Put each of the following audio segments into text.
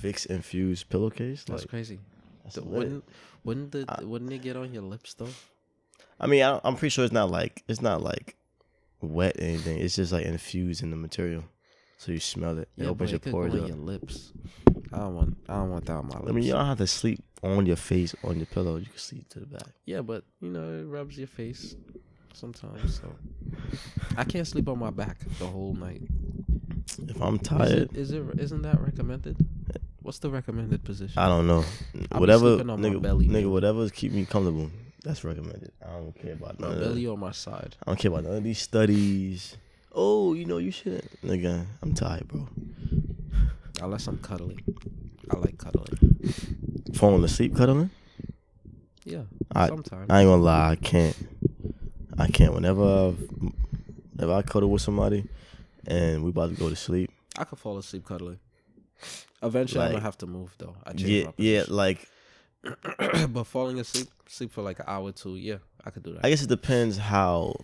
Vicks infused pillowcase. That's Like, crazy. that's Th- lit. wouldn't wouldn't the I- wouldn't it get on your lips though? I mean, I, I'm pretty sure it's not like it's not like wet or anything. It's just like infused in the material, so you smell it. It Yeah, opens your pores up. your lips. I don't want I don't want that on my lips. I mean, you don't have to sleep on your face on your pillow. You can sleep to the back. Yeah, but you know it rubs your face sometimes. So I can't sleep on my back the whole night. If I'm Is tired, it, is it isn't that recommended? What's the recommended position? I don't know. I'll whatever, sleeping on my nigga, belly, nigga, man. whatever's keep me comfortable. That's recommended. I don't care about my none belly that. or my side? I don't care about none of these studies. Oh, you know you shouldn't. Nigga, I'm tired, bro. Unless I'm cuddling. I like cuddling. Falling asleep cuddling. Yeah, I- sometimes. I ain't gonna lie, I can't. I can't. Whenever, I've, if I cuddle with somebody, and we about to go to sleep, I could fall asleep cuddling. Eventually, I'm Like- gonna have to move though. I change yeah, yeah, like but falling asleep, sleep for like an hour or two. Yeah, I could do that. I guess it depends how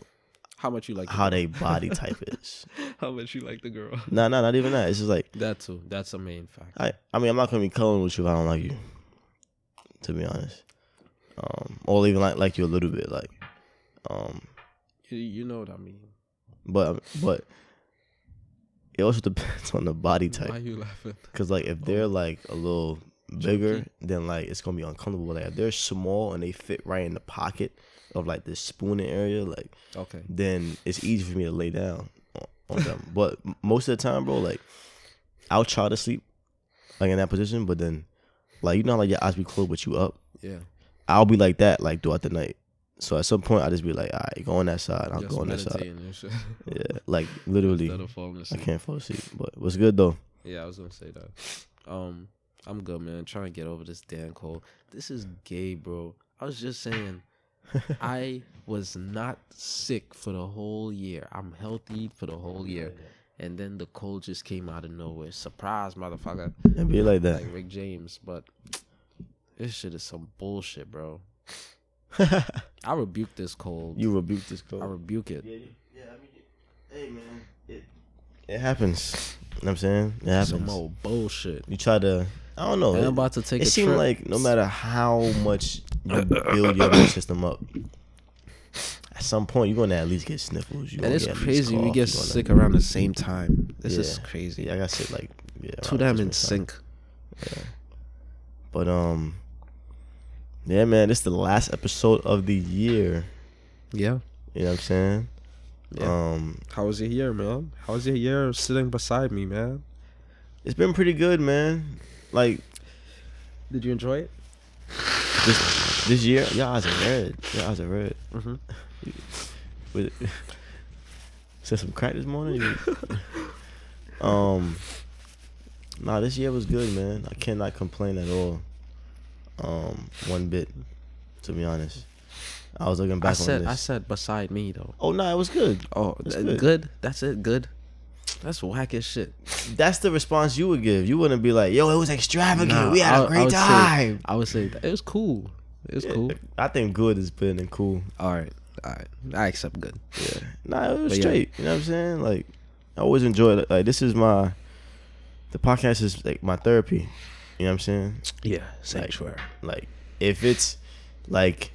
how much you like? how girl. they body type is. how much you like the girl? Nah, nah, not even that. It's just like That too. That's a main fact. I. I mean, I'm not gonna be cuddling with you if I don't like you. To be honest, um, or even like like you a little bit, like, um, You, you know what I mean. but but it also depends on the body type. Why type. you laughing? Cause like if they're like a little bigger, Chunky? then like it's gonna be uncomfortable. Like if they're small and they fit right in the pocket of like the spooning area, like Okay. then it's easy for me to lay down on, on them. but most of the time, bro, like I'll try to sleep like in that position, but then like you know like your eyes be closed but you up. Yeah. I'll be like that like throughout the night. So at some point I just be like, all right, go on that side. I'll Just go on that side. meditating and shit. Yeah, like literally, Instead of falling I can't fall asleep. But what's good though? Yeah, I was gonna say that. Um, I'm good, man. trying to get over this damn cold. This is gay, bro. I was just saying, I was not sick for the whole year. I'm healthy for the whole year, and then the cold just came out of nowhere. Surprise, motherfucker! It be like that. Like Rick James, but this shit is some bullshit, bro. I rebuke this cold. you rebuke this cold. I rebuke it. Yeah, yeah. I mean, hey man, it it happens. You know what I'm saying it happens. Some happens. old bullshit. You try to, I don't know. It, I'm about to take it a seems trip. like no matter how much you build your immune system up, at some point you're gonna at least get sniffles. You and it's get at crazy. We get sick around the same time. This is crazy. Yeah, I got sick like yeah. Two around them in Christmas time. sync. But um, yeah, man, this is the last episode of the year. Yeah. You know what I'm saying? Yeah. Um, How was your year, man? How was your year sitting beside me, man? it's been pretty good, man. Like Did you enjoy it? this this year, your eyes are red. Your eyes are red. Mm-hmm. With said some crack this morning. Um, nah, this year was good, man. I cannot complain at all. Um, one bit, to be honest. I was looking back I on said this. I said beside me though. oh no, it was good. Oh, That's good. good. That's it. Good. That's whack as shit. That's the response you would give. You wouldn't be like, "Yo, it was extravagant. Nah, we had I- a I great say- time." I would say that. it was cool. It was Yeah, cool. I think good is better than cool. All right. All right. I accept good. Yeah. Nah, it was But yeah. straight. You know what I'm saying? Like, I always enjoy it. Like, this is my, the podcast is like my therapy. You know what I'm saying? Yeah. Sanctuary. Like, if it's like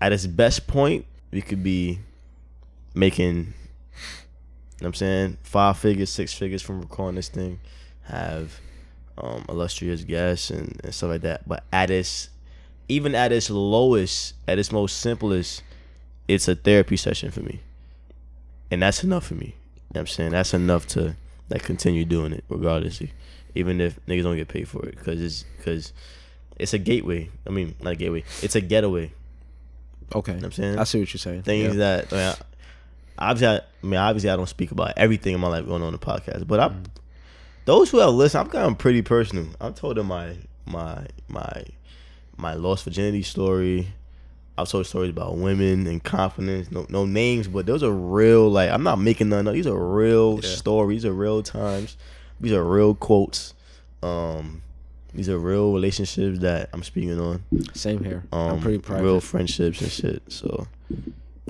at its best point, we could be making, you know what I'm saying, five figures, six figures from recording this thing, have um, illustrious guests and, and stuff like that. But at its, even at its lowest, at its most simplest, it's a therapy session for me. And that's enough for me. You know what I'm saying? That's enough to like continue doing it regardless. Even if niggas don't get paid for it. Cause it's cause it's a gateway. I mean, not a gateway. It's a getaway. Okay. You know what I'm saying? I see what you're saying. Things Yeah. that I mean, I, obviously, I, I mean, obviously, I don't speak about everything in my life going on the podcast, but I, mm. those who have listened, I've gotten pretty personal. I've told them my my my my lost virginity story. I've told stories about women and confidence. No no names, but those are real. Like I'm not making none. up. These are real Yeah. stories. These are real times. These are real quotes. Um, these are real relationships that I'm speaking on Same here. um, I'm pretty proud. real friendships and shit. So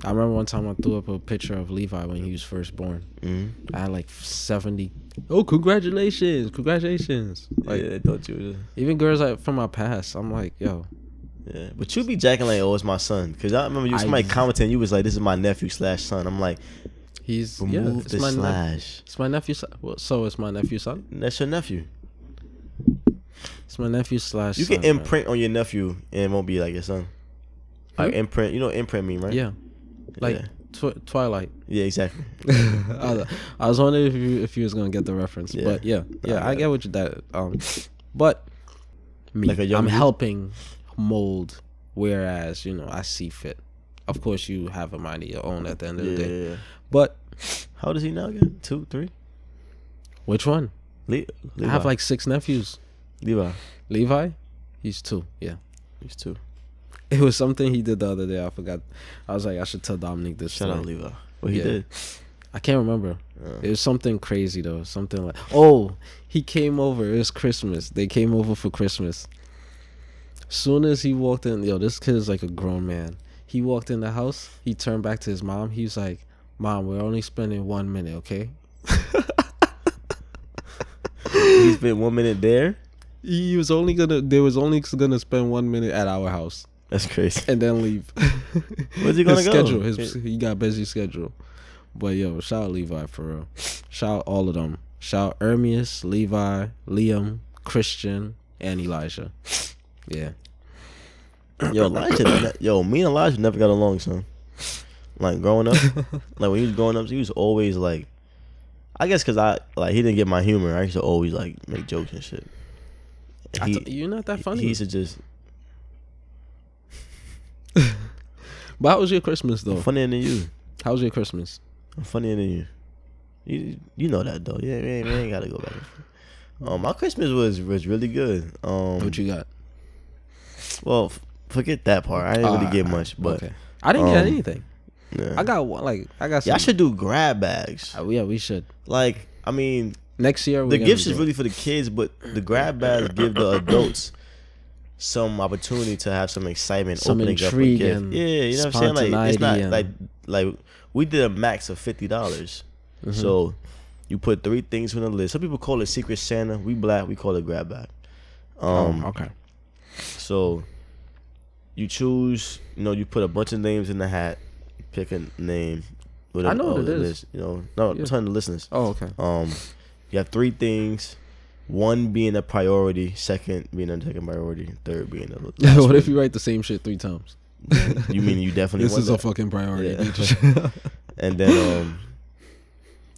I remember one time I threw up a picture of Levi when he was first born. Mm-hmm. I had like seventy. Oh, congratulations! Congratulations! Like yeah, I thought you were. even girls like from my past, I'm like, yo, Yeah, but you be jacking like, oh, it's my son. Cause I remember you I- somebody commenting, you was like, this is my nephew slash son. I'm like, he's remove yeah, it's the my ne- slash. it's my nephew. Well, so it's my nephew son. That's your nephew. It's my nephew slash. You can son, man. imprint on your nephew and it won't be like your son. Like imprint, you know what imprint mean, right? Yeah, like yeah, tw- Twilight. yeah exactly. I, was, I was wondering if you if you was gonna get the reference, Yeah. but yeah, yeah, I I get what you that. Um, but me, Like a young I'm you? helping mold, whereas you know I see fit. Of course, you have a mind of your own at the end of Yeah, the day. yeah. But How does he now get Two, three? which one? Le- Levi. I have like six nephews. Levi. Levi, he's two. Yeah, He's two. it was something he did the other day. I forgot. I was like, I should tell Dominic this. Shout out. Levi. What he Yeah. did. I can't remember. Uh, It was something crazy though. Something like oh, he came over. It was Christmas. They came over for Christmas. Soon as he walked in, yo, this kid is like a grown man. He walked in the house. He turned back to his mom. He was like, "Mom, we're only spending one minute, okay?" he spent one minute there. He was only gonna. They was only gonna spend one minute at our house That's crazy. and then leave. Where's he gonna his go? schedule. His he got busy schedule. But yo, shout out Levi for real. Shout out all of them. Shout out Ermius, Levi, Liam, Christian, and Elijah. Yeah. Yo, Elijah. yo, me and Elijah never got along, son. Like growing up, like when he was growing up, he was always like, I guess because I like he didn't get my humor. I used to always like make jokes and shit. And he, th- you're not that funny. He used to just but how was your Christmas though? I'm funnier than you. How was your Christmas? I'm funnier than you. You you know that though. Yeah, we ain't, we ain't gotta go back. Um, my Christmas was was really good. Um, What you got? Well, f- forget that part. I didn't really Ah, get much, but okay. I didn't get um, anything. yeah. I got one. Like I got. Some, yeah, I should do grab bags. Uh, yeah, we should. Like, I mean, Next year, the gifts is really for the kids, but the grab bags give the adults some opportunity to have some excitement, Some opening up a intrigue gift. Yeah, you know what I'm saying? Like, it's not like like we did a max of fifty dollars. Mhm. So you put three things on the list. Some people call it Secret Santa. We black. We call it grab bag. Um. oh, okay. So you choose. You know, you put a bunch of names in the hat. Pick a name. With I know what it is. You know, no, Yeah. Telling the listeners. Oh, okay. Um, you have three things. One being a priority, second being a second priority, third being a. what one. if you write the same shit three times? You mean you definitely This is a fucking priority. Yeah. And then um,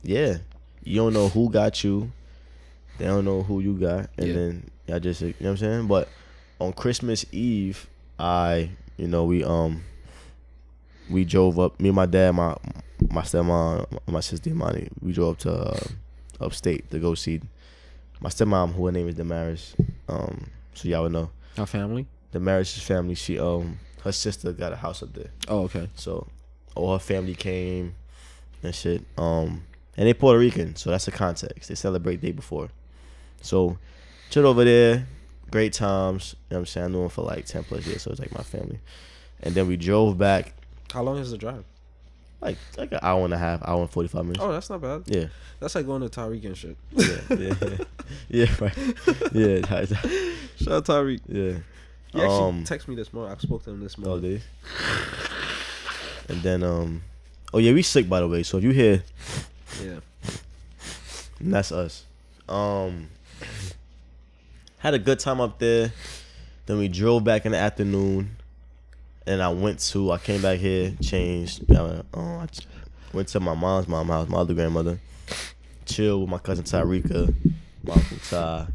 yeah, you don't know who got you. They don't know who you got, and Yeah. then I just you know what I'm saying. But on Christmas Eve, I you know we um we drove up. Me and my dad, my my stepmom, my sister Imani, we drove up to uh, upstate to go see my stepmom, who her name is Damaris. Um, so y'all would know Our family. Damaris' family. She um her sister got a house up there. Oh, okay. So all her family came and shit. Um and they Puerto Rican, so that's the context. They celebrate day before. So chilled over there, great times. You know what I'm saying? I knew him for like ten plus years, so it's like my family. And then we drove back How long is the drive? like like an hour and a half, hour and forty five minutes. Oh, that's not bad. Yeah. That's like going to Tariq and shit. Yeah, yeah, yeah. yeah, right. Yeah, Shout out Tariq. yeah. He actually Um, texted me this morning. I spoke to him this Oh, morning. dude. And then um oh yeah, we sick by the way. So if you hear Yeah. That's us. Um, had a good time up there. Then we drove back in the afternoon, and I went to. I came back here, changed. Uh, uh, I went to my mom's mom house, my other grandmother. Chill with my cousin Tyrika, my uncle Ty,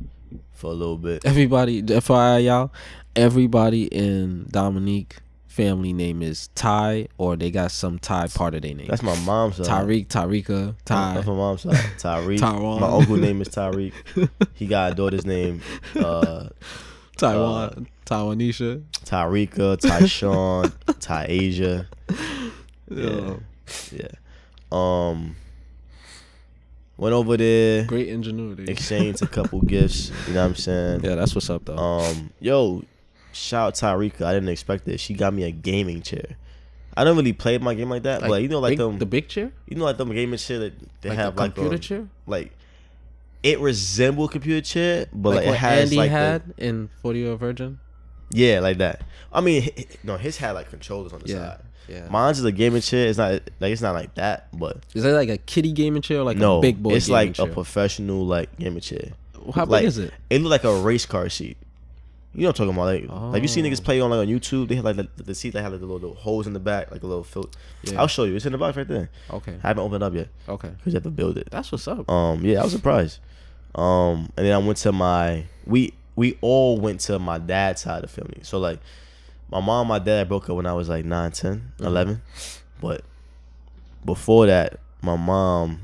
for a little bit. Everybody, FYI, y'all, everybody in Dominique family name is Ty, or they got some Ty part of their name. That's my mom's side. Tariq, Tarika, Ty. That's my mom's side. Tyreek. Taiwan. My uncle name is Tyreek. He got a daughter's name, uh, Taiwan, Taiwanisha. Tyrika, Tyshawn, Tyasia. Yeah. Yeah. Um went over there, Great ingenuity. exchanged a couple gifts, you know what I'm saying? Yeah, that's what's up though. Um yo, shout out Tyrika. I didn't expect this. She got me a gaming chair. I don't really play my game like that, but you know, like big, them, the big chair, you know, like them gaming chair that they like have the like computer um, chair, like it resemble computer chair, but like, like, it has Andy like the- had in Forty Year Virgin. yeah, like that. I mean, no, his had like controllers on the Yeah, side. yeah. Mine's is a gaming chair. It's not like it's not like that, but Is that like a kitty gaming chair or like no, a big boy? it's like chair? a professional like gaming chair. How big like, is it? It looked like a race car seat. You know what I'm talking about? Like, like you see niggas Oh. play on like on YouTube. They have like the, the seat that have like the little, little holes in the back, like a little filter. Yeah. I'll show you. It's in the box right there. Okay, I haven't opened it up yet okay, because you have to build it. that's what's up. Um, yeah, I was surprised. Um, and then I went to my we we all went to my dad's side of the family. So like, my mom, and my dad broke up when I was like 9, 10, Mhm. 11. But before that, my mom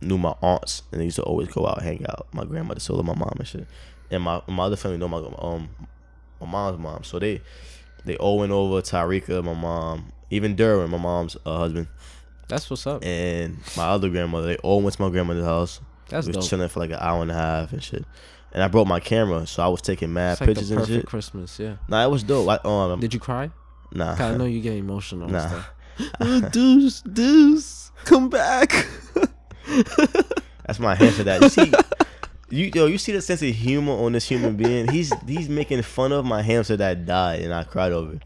knew my aunts, and they used to always go out, hang out. My grandmother loved my mom and shit. And my my other family know my um my mom's mom, so they they all went over. Tarika, my mom, even Derwin, my mom's uh, husband, That's what's up. and my other grandmother. They all went to my grandmother's house. That's we was dope. chilling for like an hour and a half and shit. And I brought my camera, so I was taking mad It's like the pictures and perfect shit. Christmas. Yeah. Nah, it was dope. I, um, Did you cry? nah, I know you get emotional. and nah. Oh, Deuce, Deuce, come back. That's my answer. to That you see, you yo, you see the sense of humor on this human being. He's he's making fun of my hamster that died, and I cried over. it.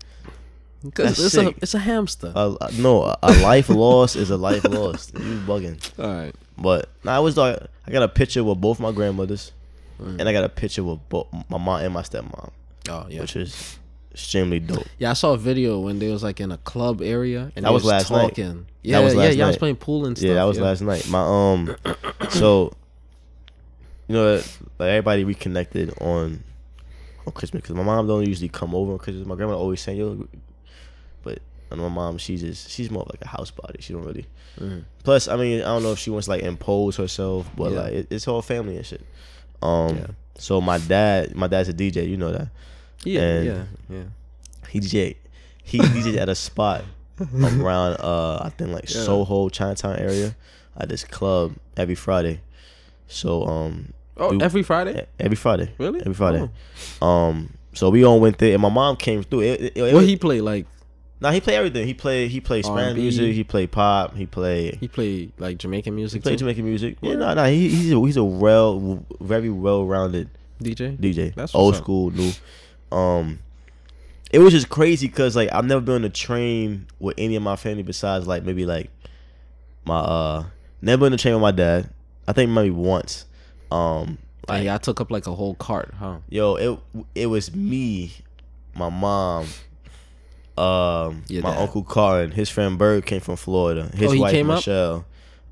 Because it's sick. a it's a hamster. Uh, no, a, a life lost is a life lost. You bugging. All right. But nah, I was like, I got a picture with both my grandmothers, Mm. and I got a picture with both my mom and my stepmom, Oh yeah. which is extremely dope. Yeah, I saw a video when they was like in a club area and That they was last night. talking. Yeah, was yeah, last y'all was playing pool and stuff. Yeah, that was last night. My um, so you know, like everybody reconnected on on Christmas because my mom don't usually come over because my grandma always saying yo, but and my mom she just she's more of like a house body. She don't really. Mhm. Plus, I mean, I don't know if she wants to like impose herself, but Yeah. like it, it's whole family and shit. Um, Yeah. so my dad, my dad's a DJ. You know that Yeah, and- yeah, yeah. he DJ, he DJ at a spot around uh I think like Yeah. Soho Chinatown area at this club every Friday. So um Oh, we- every Friday? every Friday Really? every Friday. Um so we all went there and my mom came through. It, it, it, What he play like? nah he played everything. He played he played Spanish music. He played pop. He played He played like Jamaican music. he played too? Jamaican music. Yeah, Word. nah, nah. He, he's a, he's a well very well rounded DJ. DJ. That's old up. school, new. Um, it was just crazy because like I've never been on a train with any of my family besides like maybe like my uh never been on a train with my dad. I think maybe once. Um, Like, I took up like a whole cart, huh? yo, it it was me, my mom. Um, Your my dad. uncle Carl his friend Bird came from Florida. His Oh, he wife came up? Michelle.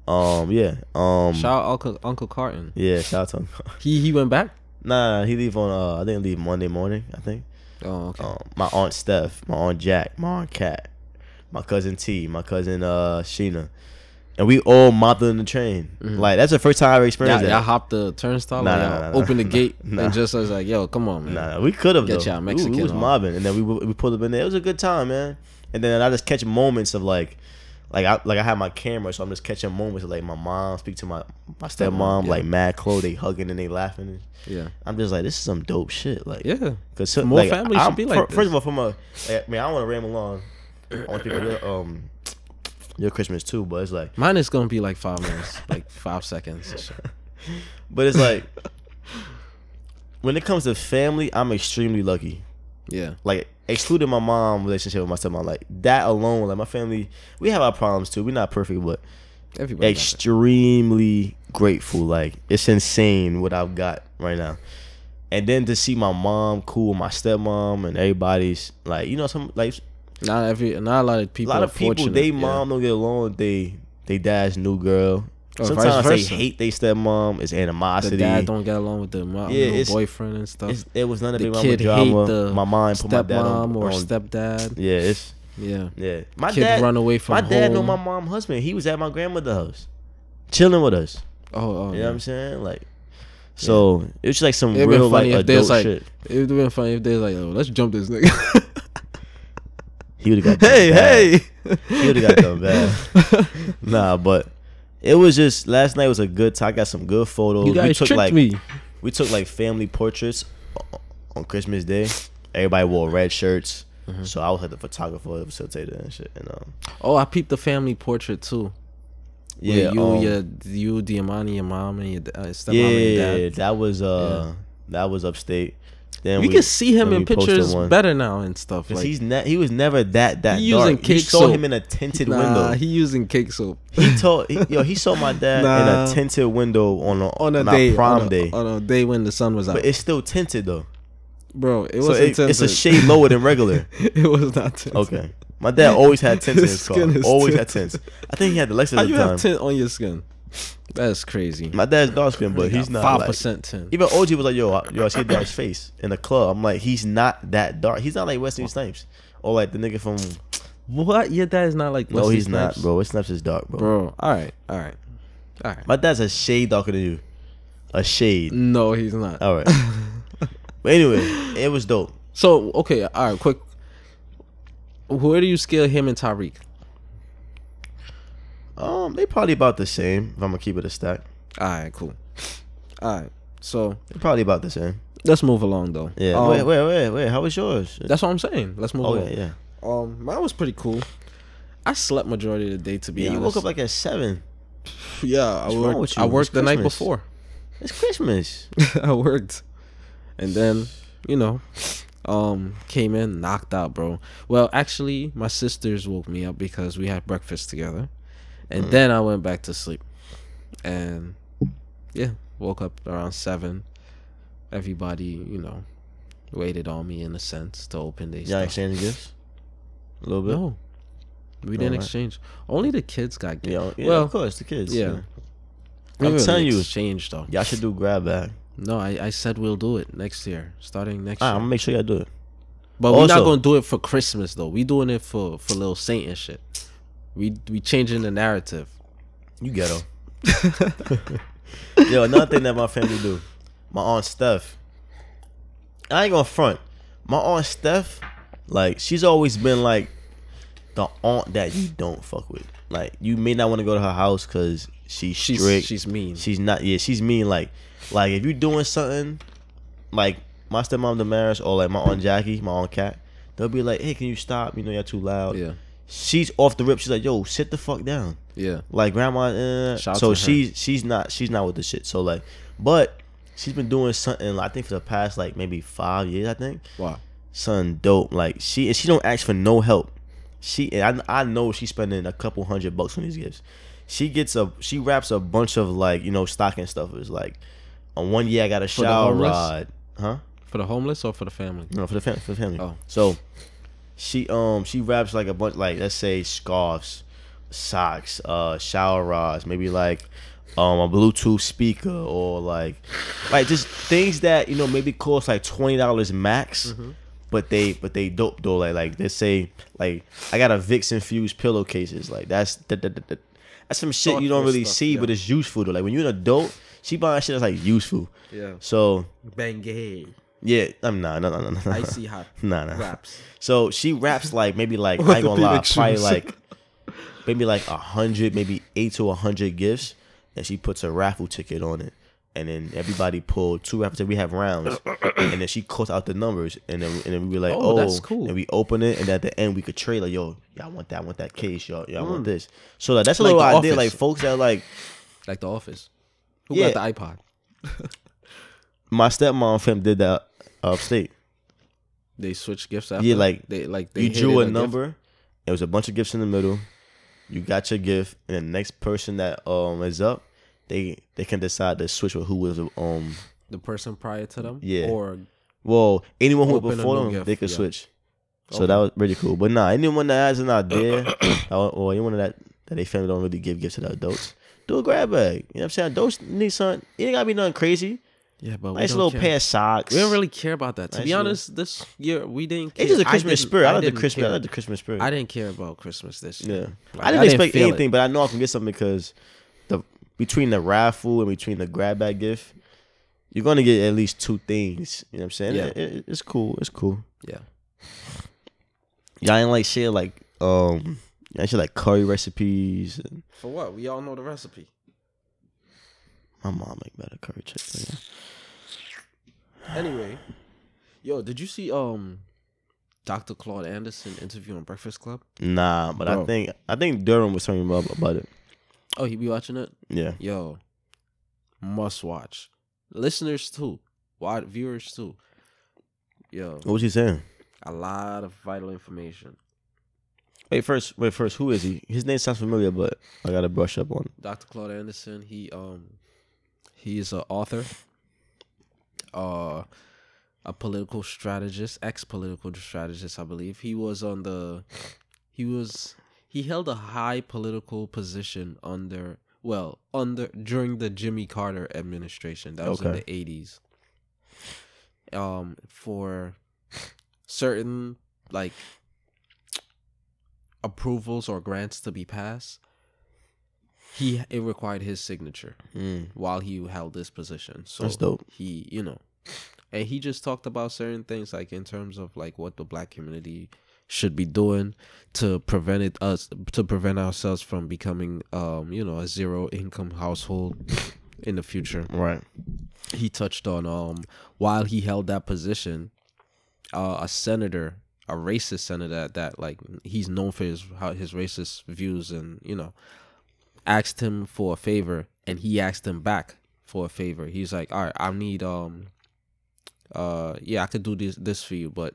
Um, yeah. Um, Shout out Uncle Uncle Carton. yeah. Shout out to him. He he went back. nah, he leave on. Uh, I didn't leave Monday morning. I think. Oh okay. um, my aunt Steph, my aunt Jack, my aunt Kat, my cousin T, my cousin uh Sheena, and we all mopped in the train. Mhm. Like that's the first time I ever experienced y'all that. hopped the turnstile. Nah, Nah, nah, nah, opened the gate Nah. and just was like, "Yo, come on, man." Nah, we could have Get though. y'all We- Mexican we, was on. mobbing, and then we we pulled up in there. It was a good time, man. And then I just catch moments of like. Like I like I had my camera, so I'm just catching moments of like my mom speak to my my stepmom, yeah. like mad clothes, they hugging and they laughing. Yeah, I'm just like, this is some dope shit. Like, yeah. Cause More like, families should I'm- be like. First of all, from a, like, I mean, I want to ramble on. I want people your um your Christmas too, but it's like, Mine is gonna be like five minutes, like five seconds. but it's like when it comes to family, I'm extremely lucky. Yeah, Like excluding my mom relationship with my stepmom, like that alone, like my family, we have our problems too. We're not perfect, but everybody. extremely grateful. Like it's insane what I've got right now. And then to see my mom cool, my stepmom, and everybody's like, you know, some like Not every, not a lot of people. a lot of people, they yeah. mom don't get along with they they dad's new girl. Or Sometimes they hate they stepmom. It's The animosity. dad don't get along with the mom, Yeah, new it's- boyfriend and stuff. It's, it was none of the kid hate drama. the my mom put my dad on, stepmom or on- stepdad. Yeah, it's Yeah, yeah. My kid dad run away from my dad know my mom husband. He was at my grandmother's house, chilling with us. Oh, oh, You know yeah. what I'm saying? Like, so it was like some It'd real like adult like, shit. it would have been funny if there's like, oh, let's jump this nigga. He would have got hey, bad. hey. He would have got done bad. Nah, but it was just last night was a good time. I got some good photos. You guys we took tricked like me. we took like family portraits on Christmas Day. Everybody wore red shirts. Mhm. So I was like the photographer, the facilitator, and shit. And um, Oh, I peeped the family portrait too. Yeah, you, um, your, you, Diamani, your mom, and your uh, stepmom yeah, and your dad. that was uh, that was upstate. Then We we can see him in pictures better now and stuff. Cause Like, he's ne- he was never that that He using dark. You cake saw soap. him in a tinted nah, window. he using cake soap He told he, yo he saw my dad in a tinted window on a, on a day, prom on a, day, on a day when the sun was out. but it's still tinted though. Bro, it so was it, it's a shade lower than regular. it was not tinted. Okay, my dad always had tints in His his car. Always had tinted. tints. I think he had the Lexus How you time. have tint on your skin? That's crazy. my dad's dark skin, but he's not five like. percent tint. Even OG was like, "Yo, I, yo, I see dad's face in the club." I'm like, he's not that dark. He's not like Wesley Snipes or like the nigga from. What? Your dad is not like No, Wesley he's not, bro. Wesley Snipes is dark, bro. Bro, all right, all right, all right. My dad's a shade darker than you. A shade. No, he's not. All right. but anyway, it was dope. So okay, all right, quick. Where do you scale him and Tyreek? Um, they probably about the same. If I'm gonna keep it a stack, All right, cool. All right, so they probably about the same. let's move along though. Yeah. Um, wait, wait, wait, wait. How was yours? That's what I'm saying. Let's move Oh along. yeah, yeah. Um, mine was pretty cool. I slept majority of the day to be Yeah, you woke up like at seven. yeah, I What's wrong worked. with you? I worked It's the night before. It's Christmas. I worked, and then you know, um, came in knocked out, bro. Well, actually, my sisters woke me up because we had breakfast together, and Mm. then I went back to sleep, and yeah, woke up around seven. Everybody, you know, waited on me in a sense to open Y'all stuff. exchanging gifts? A little bit. No, we didn't Alright. exchange. Only the kids got gifts. Yeah, yeah, well, of course, the kids. yeah. I'm really telling you, exchange though. y'all should do grab bag. No, I, I said we'll do it next year, starting next right, year. I'm gonna make sure y'all do it. But we're not gonna do it for Christmas though. We doing it for for little Saint and shit. We we changing the narrative. You ghetto. Yo, another thing that my family do. My aunt Steph. I ain't gonna front. My aunt Steph, like, she's always been like the aunt that you don't fuck with. Like, you may not want to go to her house because she's She's strict. she's mean. She's not. Yeah, she's mean. Like, like if you doing something, like my stepmom Damaris or like my aunt Jackie, my aunt Cat, they'll be like, "Hey, can you stop? You know you're too loud." yeah, She's off the rip. She's like, "Yo, sit the fuck down." yeah. Like grandma. Uh, so she's she's not she's not with the shit. So like, but she's been doing something. I think for the past like maybe five years. I think Wow. something dope. Like she and she don't ask for no help. She and I I know she's spending a couple hundred bucks on these gifts. She gets a she wraps a bunch of like you know stocking stuffers. Like on one year I got a the shower rod, huh? For the homeless or for the family? No, for the family. For the family. Oh. So she um she wraps like a bunch like let's say scarves, socks, uh shower rods, maybe like um a Bluetooth speaker or like like just things that you know maybe cost like twenty dollars max. Mm-hmm. But they, but they dope though. Like, like they say, like I got a Vicks infused pillowcases. Like that's that, that, that, that- that's some shit you don't really stuff, see, yeah. but it's useful though. Like when you're an adult, she buying shit that's like useful. Yeah. So Bengay. Yeah, I'm not, no, no, no, no, no. Icy hot. Nah, nah. Wraps. So she wraps like maybe like I ain't gonna lie, probably like maybe like a hundred, maybe eight to a hundred gifts, and she puts a raffle ticket on it, and then everybody pulled two raffle tickets. We have rounds, and then she quotes out the numbers, and then and then we be like, Oh, oh, that's cool. and we open it, and at the end we could trade like, yo, y'all want that, I want that case, y'all, y'all want this. So like, that's a Mm. Like little The idea, Office. like folks that like Like the office. Who Yeah. got the iPod? my stepmom fam did that upstate. They switch gifts after. Yeah, like, they like they you drew a gift. number. It was a bunch of gifts in the middle. You got your gift, and the next person that um is up, they they can decide to switch with who was um. The person prior to them. Yeah. Or Well, anyone who was before them, gift, they could yeah. switch. So Okay. that was really cool. But nah, anyone that has an idea, or, or anyone that that they family don't really give gifts to the adults, do a grab bag. You know what I'm saying? Adults need something. It ain't gotta be nothing crazy. Yeah, but we Nice don't little care. pair of socks. We don't really care about that. To Nice be little- honest, this year we didn't. Care. It's just a Christmas didn't- spirit. I, like the didn't Christmas. I care. like the Christmas spirit. I didn't care about Christmas this year. Yeah, Like, I didn't didn't expect it. anything, but I know I can get something because the between the raffle and between the grab bag gift, you're gonna get at least two things. You know what I'm saying? Yeah. It- it- it's cool. It's cool. Yeah. Y'all ain't like share like um, y'all like curry recipes. And For what? We all know the recipe. My mom make better curry chicken. Anyway, yo, did you see um Dr. Claude Anderson interview on Breakfast Club? Nah, but I think I think Durham was talking about about it. Oh, he be watching it? Yeah. Yo, must watch. Listeners too. Wide viewers too. Yo, What was he saying? a lot of vital information. Wait first. Wait first. Who is he? His name sounds familiar, but I gotta brush up on. Dr. Claude Anderson, he um he is an author, uh a political strategist, ex political strategist, I believe. He was on the he was he held a high political position under well, under during the Jimmy Carter administration. That was in the eighties. Um for certain like approvals or grants to be passed, he it required his signature Mm. while he held this position. So That's dope. he, you know, and he just talked about certain things like in terms of like what the black community should be doing to prevent it us to prevent ourselves from becoming um you know a zero income household in the future Right. he touched on um while he held that position uh, a senator a racist senator that, that like he's known for his how his racist views and you know asked him for a favor and he asked him back for a favor. He's like all right i need um uh yeah i could do this this for you but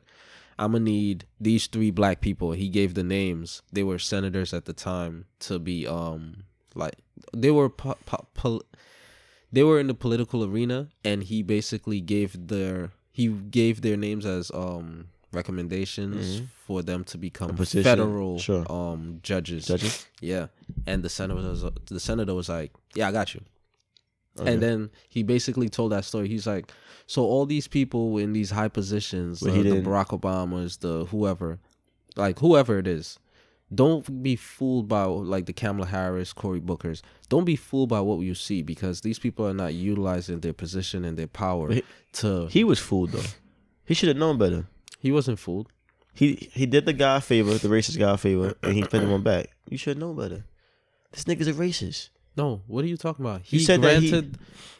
i'm gonna need these three black people. He gave the names. They were senators at the time to be um like they were po- po- pol- they were in the political arena and he basically gave their he gave their names as um recommendations for them to become federal sure. um judges. Judges? Yeah. And the senator was the senator was like, "Yeah, I got you." Okay. And then he basically told that story. He's like, "So all these people in these high positions, But uh, he the Barack Obamas, the whoever, like whoever it is, don't be fooled by like the Kamala Harris, Cory Booker's. Don't be fooled by what you see because these people are not utilizing their position and their power he- to. He was fooled though. He should have known better. He wasn't fooled. He he did the guy a favor, the racist guy a favor, and he fed him one back. You should know better. This nigga's a racist. No, what are you talking about? He He, said that he-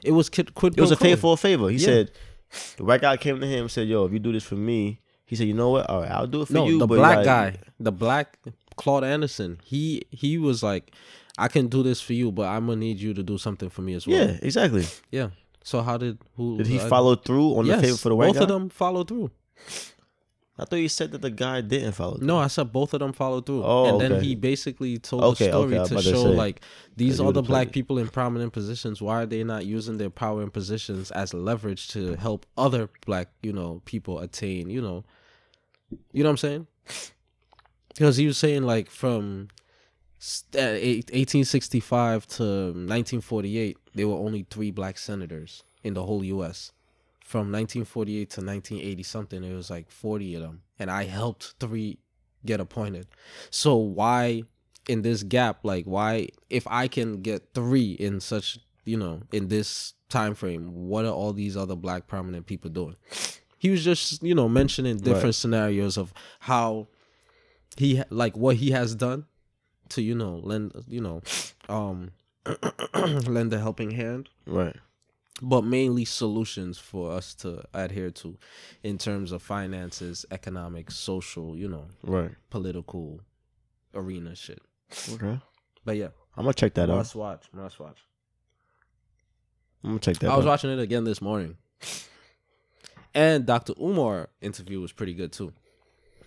it was quid, quid It was a favor for a favor. He Yeah. said the white guy came to him and said, "Yo, if you do this for me," he said, "You know what? All right, I'll do it for No, you." the black like- guy, the black Claude Anderson. He he was like, I can do this for you, but I'm gonna need you to do something for me as well. Yeah, exactly. yeah. So how did who Did he follow through on yes, the favor for the white both guy? Both of them followed through. I thought you said that the guy didn't follow. Through. No, I said both of them followed through. Oh, and then okay. he basically told Okay, the story okay, to about to show say, like these are the black people in prominent positions. Why are they not using their power and positions as leverage to help other black, you know, people attain, you know, you know what I'm saying? Because he was saying like from st- uh, eight- 1865 to 1948, there were only three black senators in the whole U.S. From 1948 to 1980 something, it was like 40 of them, and I helped three get appointed. So why in this gap, like why if I can get three in such you know in this time frame, what are all these other black prominent people doing? He was just you know mentioning different Right. scenarios of how he like what he has done to you know lend you know um lend a helping hand Right. But mainly solutions for us to adhere to in terms of finances economic social you know Right. political arena shit Okay. but yeah I'm gonna check that out. must watch must watch I'm gonna check that i was watching it again this morning and dr umar interview was pretty good too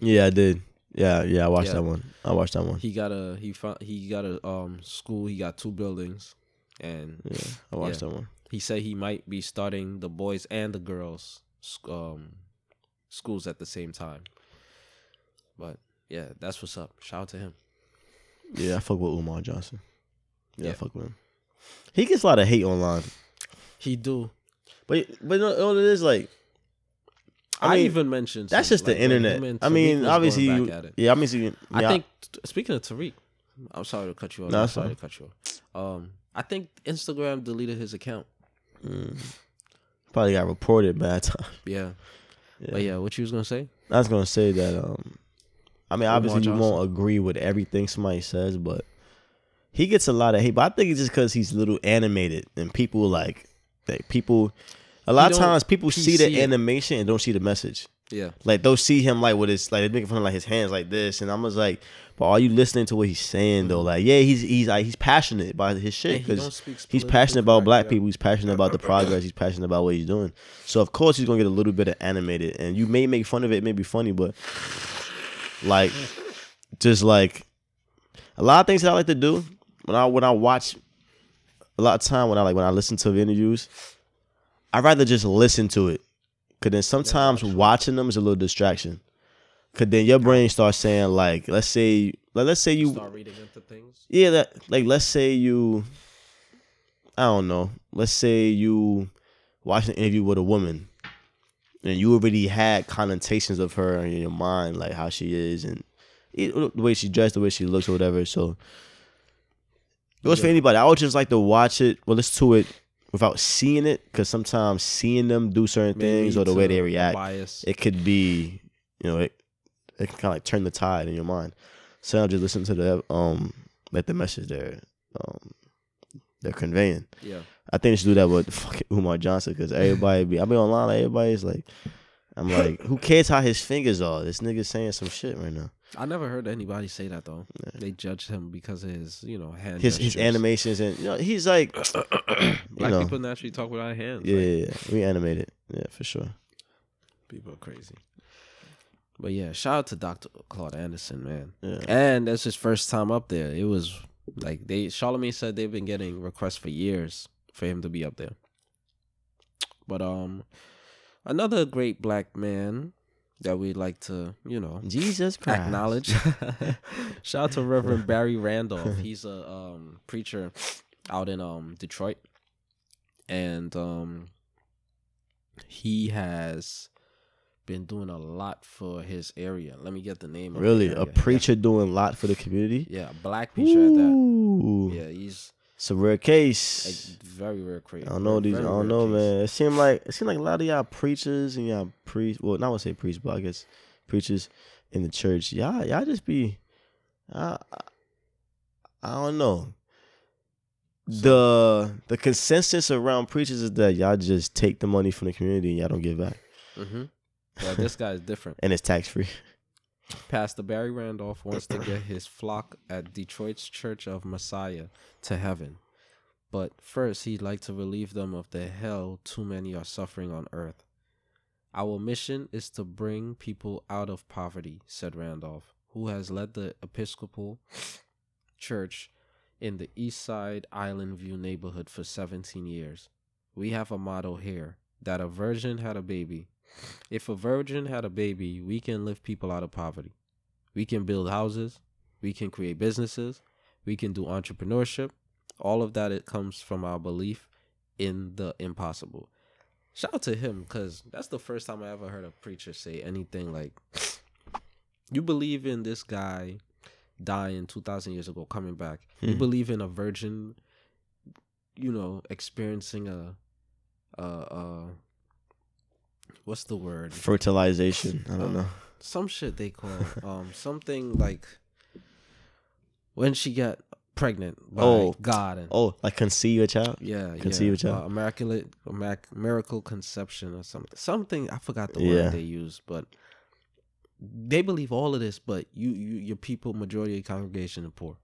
Yeah, I did. Yeah, yeah, I watched Yeah. that one. I watched that one. he got a he found he got a um school he got two buildings and Yeah, I watched Yeah. that one. He said he might be starting the boys and the girls um schools at the same time but yeah that's what's up shout out to him Yeah, I fuck with Umar Johnson. Yeah, I fuck with him. He gets a lot of hate online, he do but but all it is like i, I mean, even mentioned that's just the like, him internet. I mean, obviously, you, back at it. yeah, yeah, i think speaking of tariq i'm sorry to cut you off No, i'm sorry fine. to cut you off um i think instagram deleted his account mm, probably got reported bad time. yeah. Yeah. but yeah what you was gonna say I was gonna say that. Um, I mean, obviously, you won't agree with everything somebody says, but he gets a lot of hate. But I think it's just because he's a little animated, and people like that. People, a lot of times, people see the animation and don't see the message. Yeah. Like they'll see him like with his like they making fun of like his hands like this, and I'm just like, but are you listening to what he's saying though? Like, yeah, he's he's like he's passionate about his shit And he because he's passionate about black people. He's passionate about the progress. He's passionate about what he's doing. So of course he's gonna get a little bit of animated, and you may make fun of it, it may be funny, but like, just like a lot of things that I like to do when I when I watch a lot of time when I like when I listen to the interviews, I'd rather just listen to it. Cause then sometimes watching them is a little distraction. Cause then your brain starts saying like, let's say, like let's say you, Start reading into things. yeah, that like let's say you, I don't know, let's say you watch an interview with a woman, and you already had connotations of her in your mind, like how she is and it, the way she dressed, the way she looks, or whatever. So it goes for anybody. I would just like to watch it or listen to it without seeing it, because sometimes seeing them do certain May things or the way they react, Bias. it could be, you know, it it can kind of like turn the tide in your mind. So I'll just listen to the um like the message they're um they're conveying. yeah. I think they should do that with fucking Umar Johnson because everybody be I be online like everybody's like I'm like who cares how his fingers are? This nigga's saying some shit right now. I never heard anybody say that though. They judged him because of his, you know, hand. His his animations and you know he's like Black know. people naturally talk without hands. yeah, like, yeah, yeah, we animated yeah for sure. people are crazy. But yeah, shout out to Dr. Claude Anderson, man. Yeah. And that's his first time up there. It was like they Charlemagne said they've been getting requests for years for him to be up there. But um another great black man that we'd like to, you know, Jesus Christ. acknowledge. Shout out to Reverend Barry Randolph. He's a um, preacher out in um, Detroit, and um, he has been doing a lot for his area. Let me get the name. of the Really, a preacher doing a lot for the community. Yeah, yeah a black preacher at that. Yeah, he's It's a rare a case. very rare case. I don't know these. I don't know, man. It seemed like it seemed like a lot of y'all preachers and y'all priests. Well, not want to say priests, but I guess preachers in the church. Y'all, y'all just be. I, I, I don't know. The the consensus around preachers is that y'all just take the money from the community and y'all don't give back, Mm-hmm. But this guy is different. and it's tax free. Pastor Barry Randolph wants to get his flock at Detroit's Church of Messiah to heaven. But first, he'd like to relieve them of the hell too many are suffering on earth. Our mission is to bring people out of poverty, said Randolph, who has led the Episcopal Church in the East Side Island View neighborhood for 17 years. We have a motto here that a virgin had a baby. If a virgin had a baby, we can lift people out of poverty. We can build houses. We can create businesses. We can do entrepreneurship. All of that it comes from our belief in the impossible. Shout out to him because that's the first time I ever heard a preacher say anything like, "You believe in this guy dying two thousand years ago, coming back. You Hmm. believe in a virgin, you know, experiencing a, a, a what's the word? Fertilization. I don't know. some shit they call um something like when she got pregnant by Oh. God and Oh, like conceive a child. yeah conceive yeah a child. uh, immaculate immac- miracle conception or something something I forgot the Yeah. word they used but they believe all of this but you you your people majority of your congregation are poor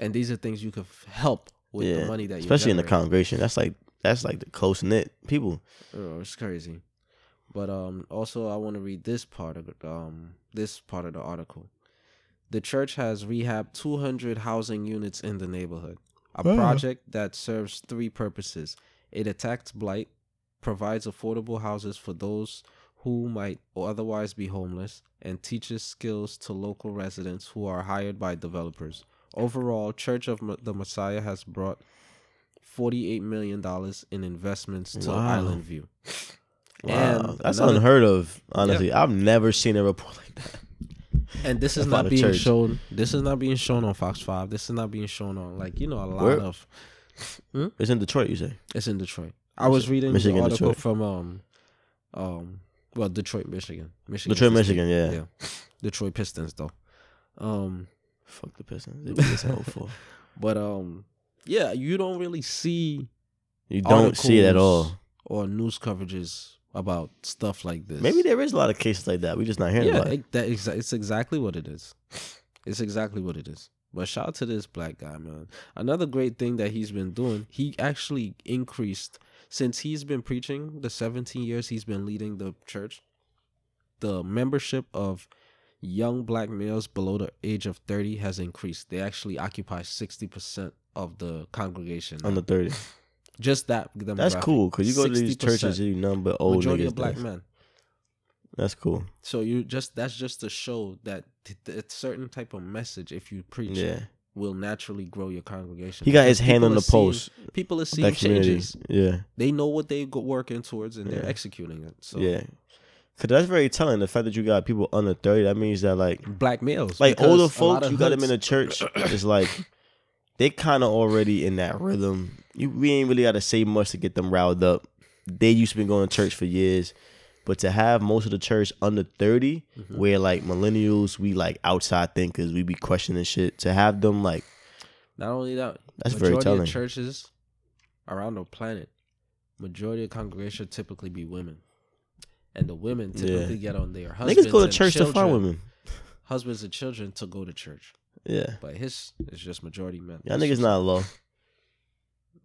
and these are things you could f- help with yeah, the money that you especially in the congregation. That's like that's like the close knit people. Oh, it's crazy. But um also I want to read this part of it, um this part of the article. The church has rehabbed 200 housing units in the neighborhood. A Wow. project that serves three purposes. It attacks blight, provides affordable houses for those who might otherwise be homeless, and teaches skills to local residents who are hired by developers. Overall, Church of the Messiah has brought $48 million in investments to Wow. Island View. Wow, And that's another- unheard of. Honestly, I've never seen a report like that. And this is not being church. shown. This is not being shown on Fox Five. This is not being shown on like you know a lot Where? of. It's in Detroit, you say? It's in Detroit. I was reading Michigan, the article Detroit. from um, um, well Detroit, Michigan. Michigan. Detroit. Michigan. Yeah. Yeah. Detroit Pistons though. Um, Fuck the Pistons. They us in 04. but um, yeah, you don't really see You don't see it at all. or news coverages about stuff like this. Maybe there is a lot of cases like that. We just not hearing yeah, about it. it, that exa- it's exactly what it is. It's exactly what it is. But shout out to this black guy, man. Another great thing that he's been doing, he actually increased since he's been preaching the 17 years he's been leading the church. The membership of young black males below the age of 30 has increased. They actually occupy 60% of the congregation. On the thirty. Just that. That's cool because you go to these churches, you none but old Majority niggas. of black there. men. That's cool. So you just that's just to show that th- th- a certain type of message, if you preach, Yeah. will naturally grow your congregation. He got his hand on the post. seeing- People are seeing changes. Yeah. They know what they go working towards, and they're executing it. So Yeah. Cause that's very telling. The fact that you got people under thirty, that means that like black males, like older folks, you got them in the church. It's like they kind of already in that rhythm. You we ain't really got to say much to get them riled up. They used to be going to church for years, but to have most of the church under 30 Mhm. where like millennials, we like outside thinkers, we be questioning shit. To have them like Not only that, That's very majority telling. Of churches around the planet, majority of congregation typically be women, and the women typically get on their husbands niggas go to church to find women. husbands and children to go to church. Yeah, But his is just majority men. y'all niggas not low.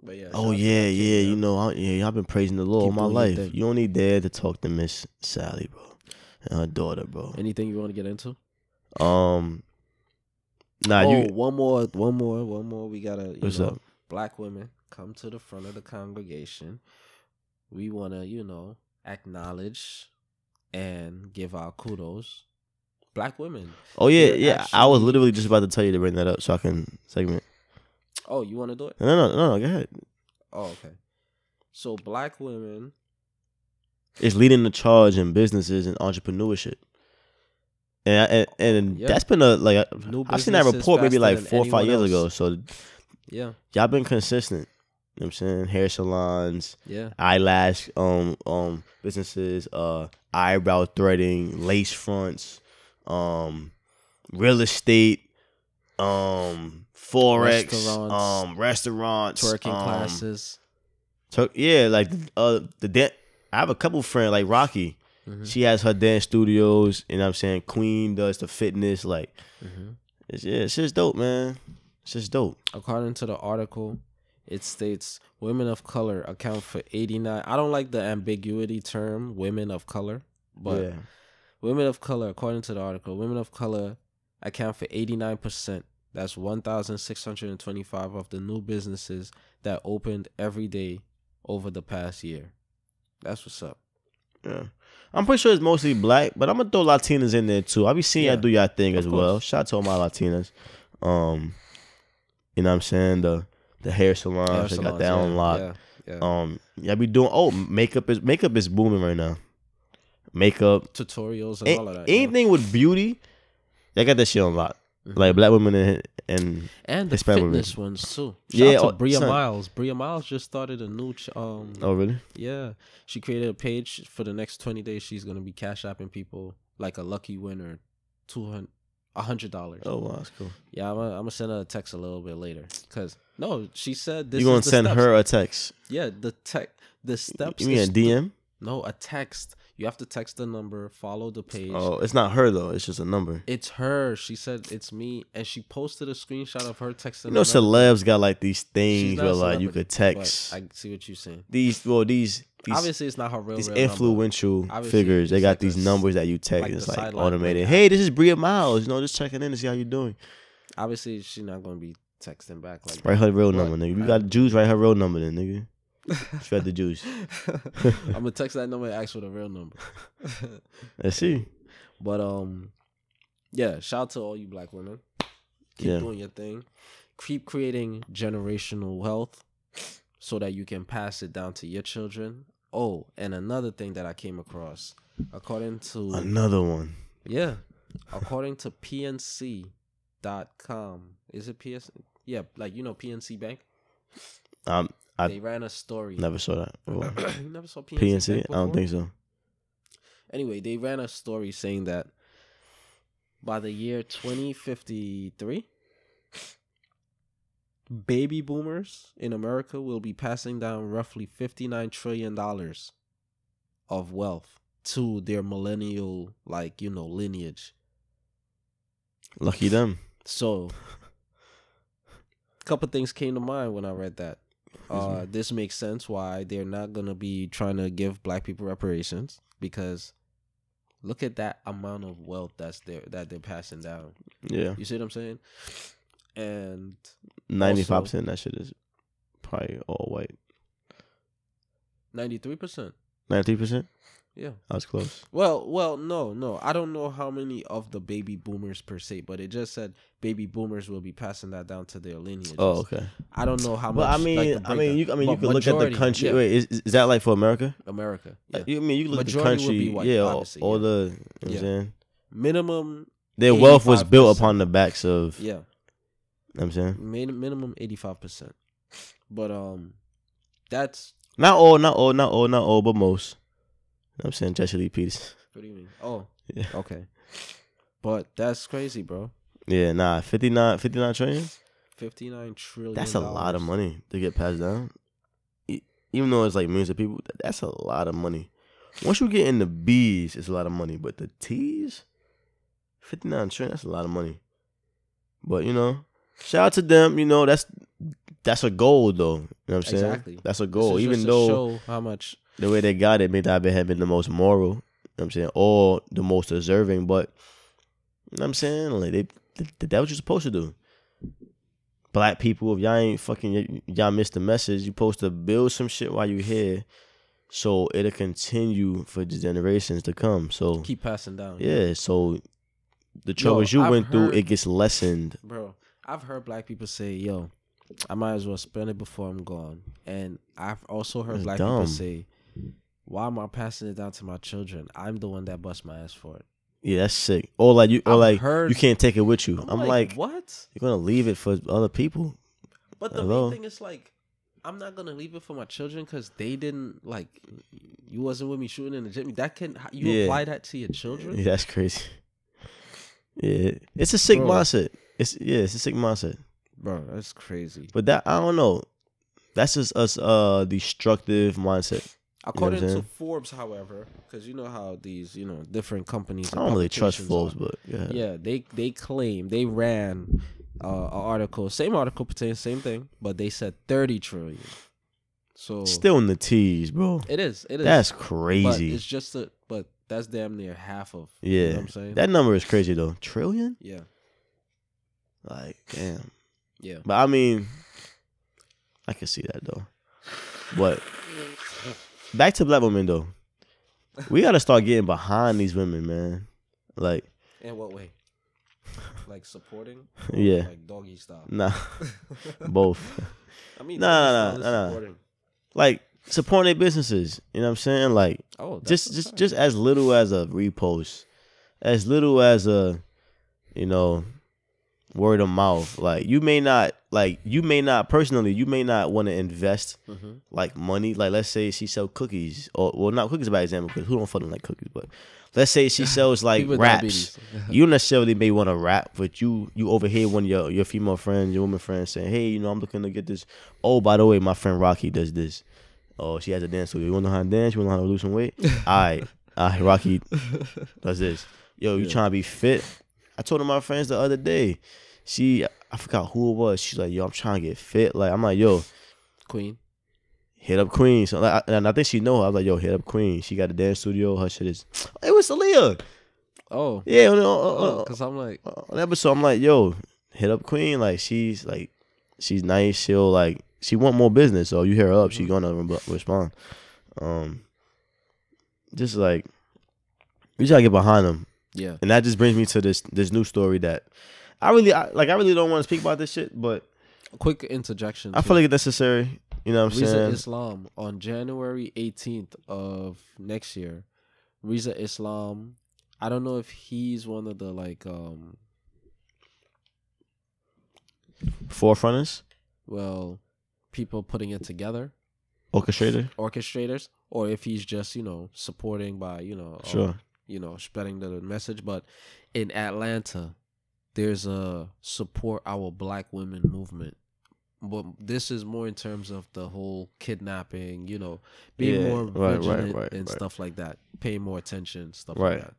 But yeah. Oh yeah, yeah. You know, I, yeah, y'all been praising the Lord all my life. thing. You only dare to talk to Miss Sally, bro, and her daughter, bro. Anything you want to get into? Um, nah, oh, you. one more, one more, one more. We gotta. You What's know, up? Black women come to the front of the congregation. We wanna, you know, acknowledge and give our kudos. Black women. Oh yeah, You're yeah. I was literally just about to tell you to bring that up so I can segment. Oh, you want to do it? No, no, no, no. Go ahead. Oh, okay. So black women. It's leading the charge in businesses and entrepreneurship. And and, and Yeah. that's been a like New I've seen that businesses report maybe faster like than four or five anyone years ago. else. So Yeah, y'all been consistent. You know what I'm saying? Hair salons, yeah. eyelash um um businesses, uh eyebrow threading, lace fronts, um real estate, um forex, Restaurants. um restaurants, Twerking um, classes. Tur- yeah, like uh the dan- I have a couple friends like Rocky. Mhm, She has her dance studios, you know what I'm saying? Queen does the fitness, like mhm. it's yeah, it's just dope, man. It's just dope. According to the article, it states women of color account for 89. I don't like the ambiguity term women of color, but yeah. Women of color, according to the article, women of color account for 89%. That's 1,625 of the new businesses that opened every day over the past year. That's what's up. Yeah. I'm pretty sure it's mostly black, but I'm gonna throw Latinas in there too. I'll be seeing Yeah. y'all do y'all thing as well. Shout out to all my Latinas. Um, you know what I'm saying? The the hair salons, Hair they got salons, that yeah, on lock. Yeah, yeah. Um, y'all be doing oh makeup is makeup is booming right now. Makeup, Tutorials and a- all of that. yeah. anything with beauty, they got that shit on lock. Mhm. Like black women and, and and the Hispanic women. fitness ones too. Shout Yeah, to oh, Bria son. Myles. Bria Myles just started a new ch- um oh really? Yeah, she created a page for the next twenty days. She's gonna be cash apping people like a lucky winner, two hundred, a hundred dollars. Oh wow, that's cool. Yeah, I'm gonna, I'm gonna send her a text a little bit later. Cause no, she said this. you gonna send steps. her a text? Yeah, the tech, the steps. You mean a DM? No, a text. You have to text the number, follow the page. Oh, it's not her though. It's just a number. It's her. She said it's me, and she posted a screenshot of her texting. You know, celebs got like these things where like you could text I see what you're saying. these. Well, these these Obviously, it's not her real. these real influential figures. They got like these a numbers that you text. like it's like automated. Hey, this is Bria Myles. You know, just checking in to see how you're doing. Obviously, she's not gonna be texting back like. Write her real number, nigga. You got Jews, write her real number, then, nigga. Shred the juice. I'm gonna text that number and ask for the real number. Let's see. but um, yeah. Shout out to all you black women. Keep Yeah. doing your thing. Keep creating generational wealth, so that you can pass it down to your children. Oh, and another thing that I came across, according to Another one. yeah, according to PNC.com, is it PS? Yeah, like you know PNC Bank. Um, I they ran a story. never saw that. You never saw PNC, PNC? I don't think so. Anyway, they ran a story saying that by the year 2053, baby boomers in America will be passing down roughly fifty nine trillion dollars of wealth to their millennial, like you know, lineage. Lucky them. So, a couple things came to mind when I read that. Uh, this makes sense why they're not gonna be trying to give black people reparations because look at that amount of wealth that's there that they're passing down. Yeah. You see what I'm saying? And Ninety five percent that shit is probably all white. ninety three percent. Ninety percent? Yeah. I was close. Well, well, no, no. I don't know how many of the baby boomers per se, but it just said baby boomers will be passing that down to their lineage. Oh, okay. I don't know how But much. I mean, like, I mean, you, I mean, you could look at the country. yeah, Wait, is, is that like for America? America. Yeah. Like, you I mean you look at the Majority country? be white, yeah, all, obviously, all yeah. the. You know Yeah. Minimum. their wealth was built upon the backs of. Yeah. You know what I'm saying Min- minimum eighty five percent. But um, that's not all, not all, not all, not all, but most. You know what I'm saying Jesse Lee Peters. what do you mean? Oh, Yeah. okay. But that's crazy, bro. Yeah, nah, 59, 59 trillion. Fifty nine trillion. That's a lot of money to get passed down. Even though it's like millions of people, that's a lot of money. Once you get in the B's, it's a lot of money. But the T's, 59 trillion, that's a lot of money. But you know, shout out to them. You know, that's that's a goal though. You know what I'm saying? Exactly. That's a goal. Even though show how much. The way they got it may not have been the most moral, you know what I'm saying, or the most deserving, but you know what I'm saying? Like they, they that what you're supposed to do. Black people, if y'all ain't fucking y'all missed the message, You're supposed to build some shit while you're here so it'll continue for the generations to come. So keep passing down. yeah, so the troubles you I've went through, it gets lessened. Bro, I've heard black people say, "Yo, I might as well spend it before I'm gone," and I've also heard That's black dumb. people say, "Why am I passing it down to my children? I'm the one that bust my ass for it." Yeah, that's sick. Or like you or I've like heard- you can't take it with you. I'm, like, "What?" you're gonna leave it for other people. But the Hello? main thing is like, I'm not gonna leave it for my children because they didn't like. You wasn't with me shooting in the gym. That can you Yeah. apply that to your children? Yeah, that's crazy. Yeah, it's a sick Bro. mindset. It's yeah, it's a sick mindset. Bro, that's crazy. But that I don't know. That's just us uh destructive mindset. According to? Forbes, however, because you know how these you know different companies. I don't really trust Forbes, are. but yeah. yeah they they claim they ran uh, an article same article pertains same thing but they said 30 trillion so Still in the T's, bro. it is it is That's but crazy. it's just a but that's damn near half of Yeah. you know what i'm saying That number is crazy though. Trillion? yeah Like, damn. yeah But I mean, I can see that though. But back to black women though. We gotta start getting behind these women, man. Like, in what way like supporting Yeah. like doggy style nah, both. i mean Nah, nah, nah, nah. Like supporting their businesses. You know what I'm saying? Like oh just just just as little as a repost, as little as a, you know, word of mouth. Like you may not like you may not personally you may not want to invest Mhm. like money. Like let's say she sell cookies or well not cookies by example because who don't fucking like cookies, but let's say she sells like raps. You necessarily may want to rap, but you you overhear one of your your female friends, your woman friends saying, "Hey, you know, I'm looking to get this. Oh, by the way, my friend Rocky does this. Oh, she has a dance studio. You want to know how to dance? You want to know how to lose some weight? all right, all right, Rocky does this. Yo, you Yeah. trying to be fit? I told my friends the other day. She, I forgot who it was. She's like, yo, I'm trying to get fit. Like, I'm like, yo, queen hit up Queen. So, like, I- and I think she know. her. I was like, yo, hit up Queen. She got a dance studio. Her shit is. It was Aaliyah. oh Yeah, because i'm like on episode, I'm like, yo, hit up Queen. Like she's like, she's nice. She'll like, she want more business. So you hear her up, she gonna re- respond. Um, just like, we just gotta get behind them, yeah and that just brings me to this this new story that I really I, like. I really don't want to speak about this shit, but quick interjection I feel like it's necessary. You know what I'm Rizza saying? Islam on January 18th of next year. Rizza Islam, I don't know if he's one of the like um Forefronters, well people putting it together, orchestrator. orchestrators, or if he's just you know supporting by you know um, Sure. You know spreading the message. But in Atlanta, there's a support our Black women movement but this is more in terms of the whole kidnapping. You know, being Yeah, more right, right, vigilant right, and stuff like that, paying more attention, stuff like that.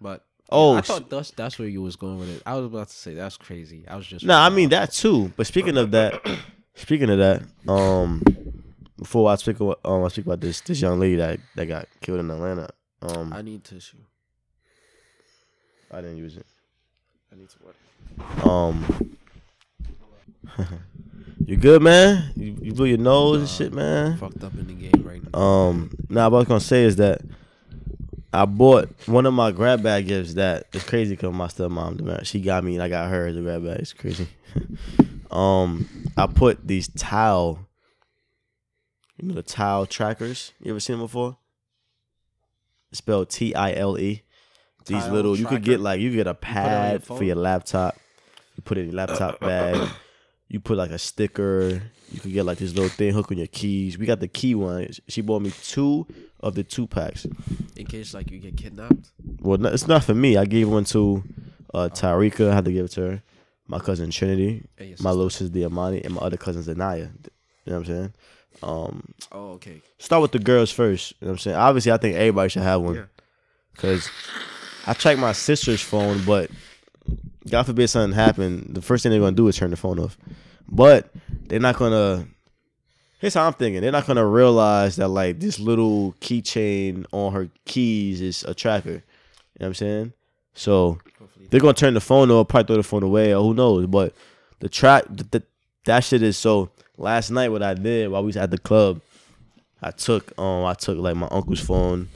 But Oh, I s- thought that's that's where you was going with it. I was about to say that's crazy. I was just No, I mean that too. But speaking of that, speaking of that, um, before I speak about, um, I speak about this this young lady that that got killed in Atlanta. Um, I need tissue. I didn't use it. I need to work. Um, you good, man? You, you blew your nose and shit, man. Fucked up in the game right now. Um, now what I was gonna say is that I bought one of my grab bag gifts that is crazy because my stepmom, she got me and I got her as a grab bag. It's crazy. um, I put these Tile, you know, the towel trackers. You ever seen them before? It's spelled T I L E. These Tile little, you could get like you get a on your pad for phone? your laptop. You put it in your laptop bag. You put like a sticker. You could get like this little thing hook on your keys. We got the key one. She bought me two of the two packs. in case like you get kidnapped. Well, no, it's not for me. I gave one to uh, Tarika. I had to give it to her. My cousin Trinity. And your My sister. little sister Diamani. And my other cousin Zanaya. You know what I'm saying? Um, Oh, okay. start with the girls first. You know what I'm saying? Obviously, I think everybody should have one. Yeah. Because I checked my sister's phone, but God forbid something happened. The first thing they're going to do is turn the phone off. But they're not going to. Here's how I'm thinking. They're not going to realize that, like, this little keychain on her keys is a tracker. You know what I'm saying? So they're going to turn the phone off, probably throw the phone away, or who knows. But the track, the, that shit is so. Last night, what I did while we was at the club, I took um I took like my uncle's phone,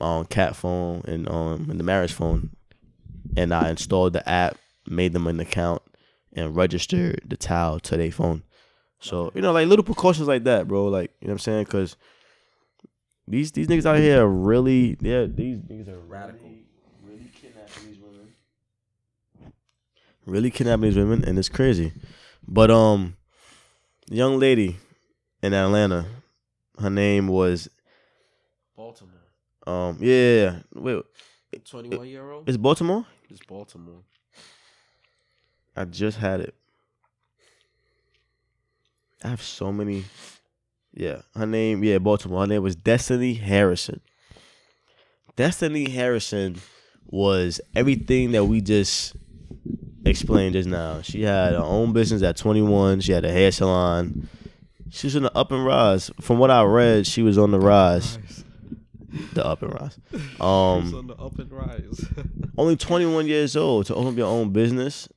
um, cat phone, and um and the marriage phone, and I installed the app, made them an account, and registered the Tile to their phone. So you know, like little precautions like that, bro. Like you know what I'm saying? Because these these niggas out here are really yeah these niggas are Radical. really, really kidnapping these women. Really kidnapping these women, and it's crazy. But um, young lady in Atlanta, her name was Baltimore. Um yeah, wait Twenty one year old. it's Baltimore. It's Baltimore. I just had it. I have so many. Yeah, her name. Yeah, Baltimore. Her name was Destiny Harrison. Destiny Harrison was everything that we just explained just now. She had her own business at 21. She had a hair salon. She was in the up and rise. From what I read, she was on the rise. The up and rise. Um, on the up and rise. only 21 years old to open up your own business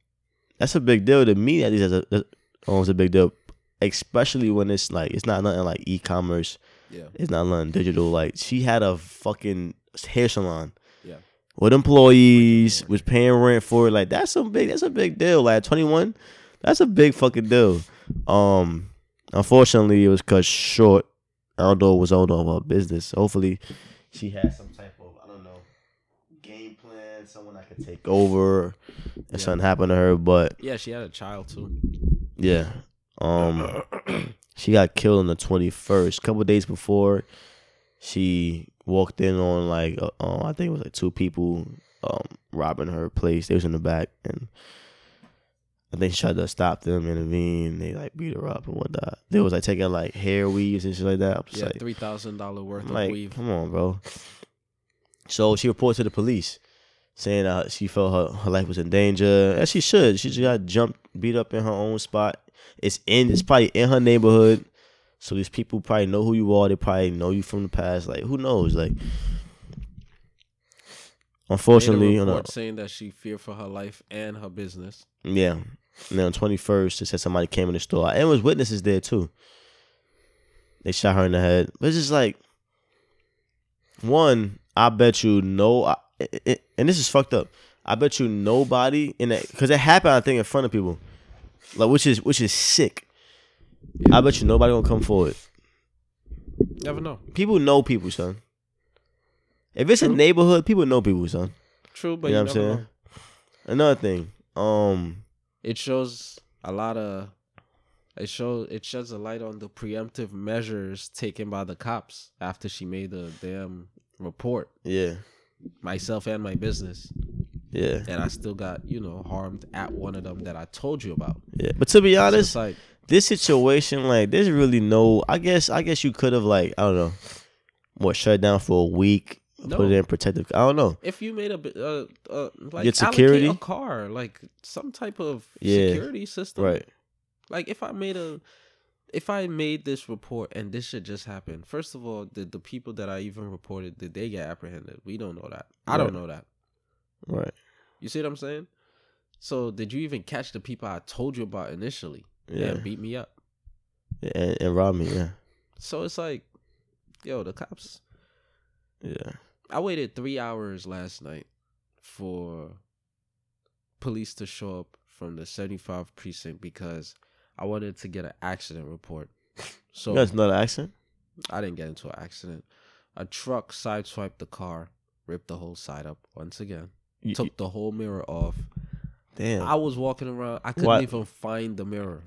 that's a big deal to me at least that's a, that's almost a big deal especially when it's like it's not nothing like e-commerce yeah. it's not nothing digital like she had a fucking hair salon Yeah. with employees was paying rent for it like that's some big that's a big deal like 21 that's a big fucking deal um unfortunately it was cut short although it was owned of her business hopefully she had some type of i don't know game plan someone that could take over if Yeah. something happened to her but Yeah, she had a child too. yeah um she got killed on the 21st couple days before she walked in on like uh, uh, i think it was like two people um robbing her place they was in the back and I think she tried to stop them, intervene. They like beat her up and whatnot. They was like taking like hair weaves and shit like that. I'm just Yeah, like, three thousand dollar worth I'm of like, weave. come on, bro. So she reported to the police, saying uh, she felt her, her life was in danger, as she should. She just got jumped, beat up in her own spot. It's in, it's probably in her neighborhood. So these people probably know who you are. They probably know you from the past. Like who knows? Like, unfortunately, Made a you know, report saying that she feared for her life and her business. yeah. And then on twenty first, it said somebody came in the store, and was witnesses there too. They shot her in the head, but it's just like one. I bet you no, I, it, it- and this is fucked up. I bet you nobody in that because it happened. I think in front of people, like which is which is sick. I bet you nobody gonna come forward. Never know. People know people, son. If it's a neighborhood, people know people, son. True, but you you, know what I'm saying? know. Another thing, um, It shows a lot of. It shows it sheds a light on the preemptive measures taken by the cops after she made the damn report. yeah, Myself and my business, yeah, and I still got you know harmed at one of them that I told you about. yeah. But to be honest, it's like this situation, like, there's really no. I guess, I guess you could have like, I don't know, what shut down for a week, No. put it in protective. I don't know. If you made a uh, uh, like Get security? a car, like some type of Yeah. security system, Right. Like if I made a, if I made this report and this shit just happened. First of all, did the people that I even reported did they get apprehended? We don't know that. I don't know that. Right. You see what I'm saying? So did you even catch the people I told you about initially Yeah. and beat me up? Yeah, And, and rob me. Yeah. So it's like, yo, the cops. Yeah. I waited three hours last night for police to show up from the 75 precinct because I wanted to get an accident report. So That's not an accident. I didn't get into an accident. A truck sideswiped the car, ripped the whole side up once again, You, took the whole mirror off. damn. I was walking around. I couldn't What? even find the mirror.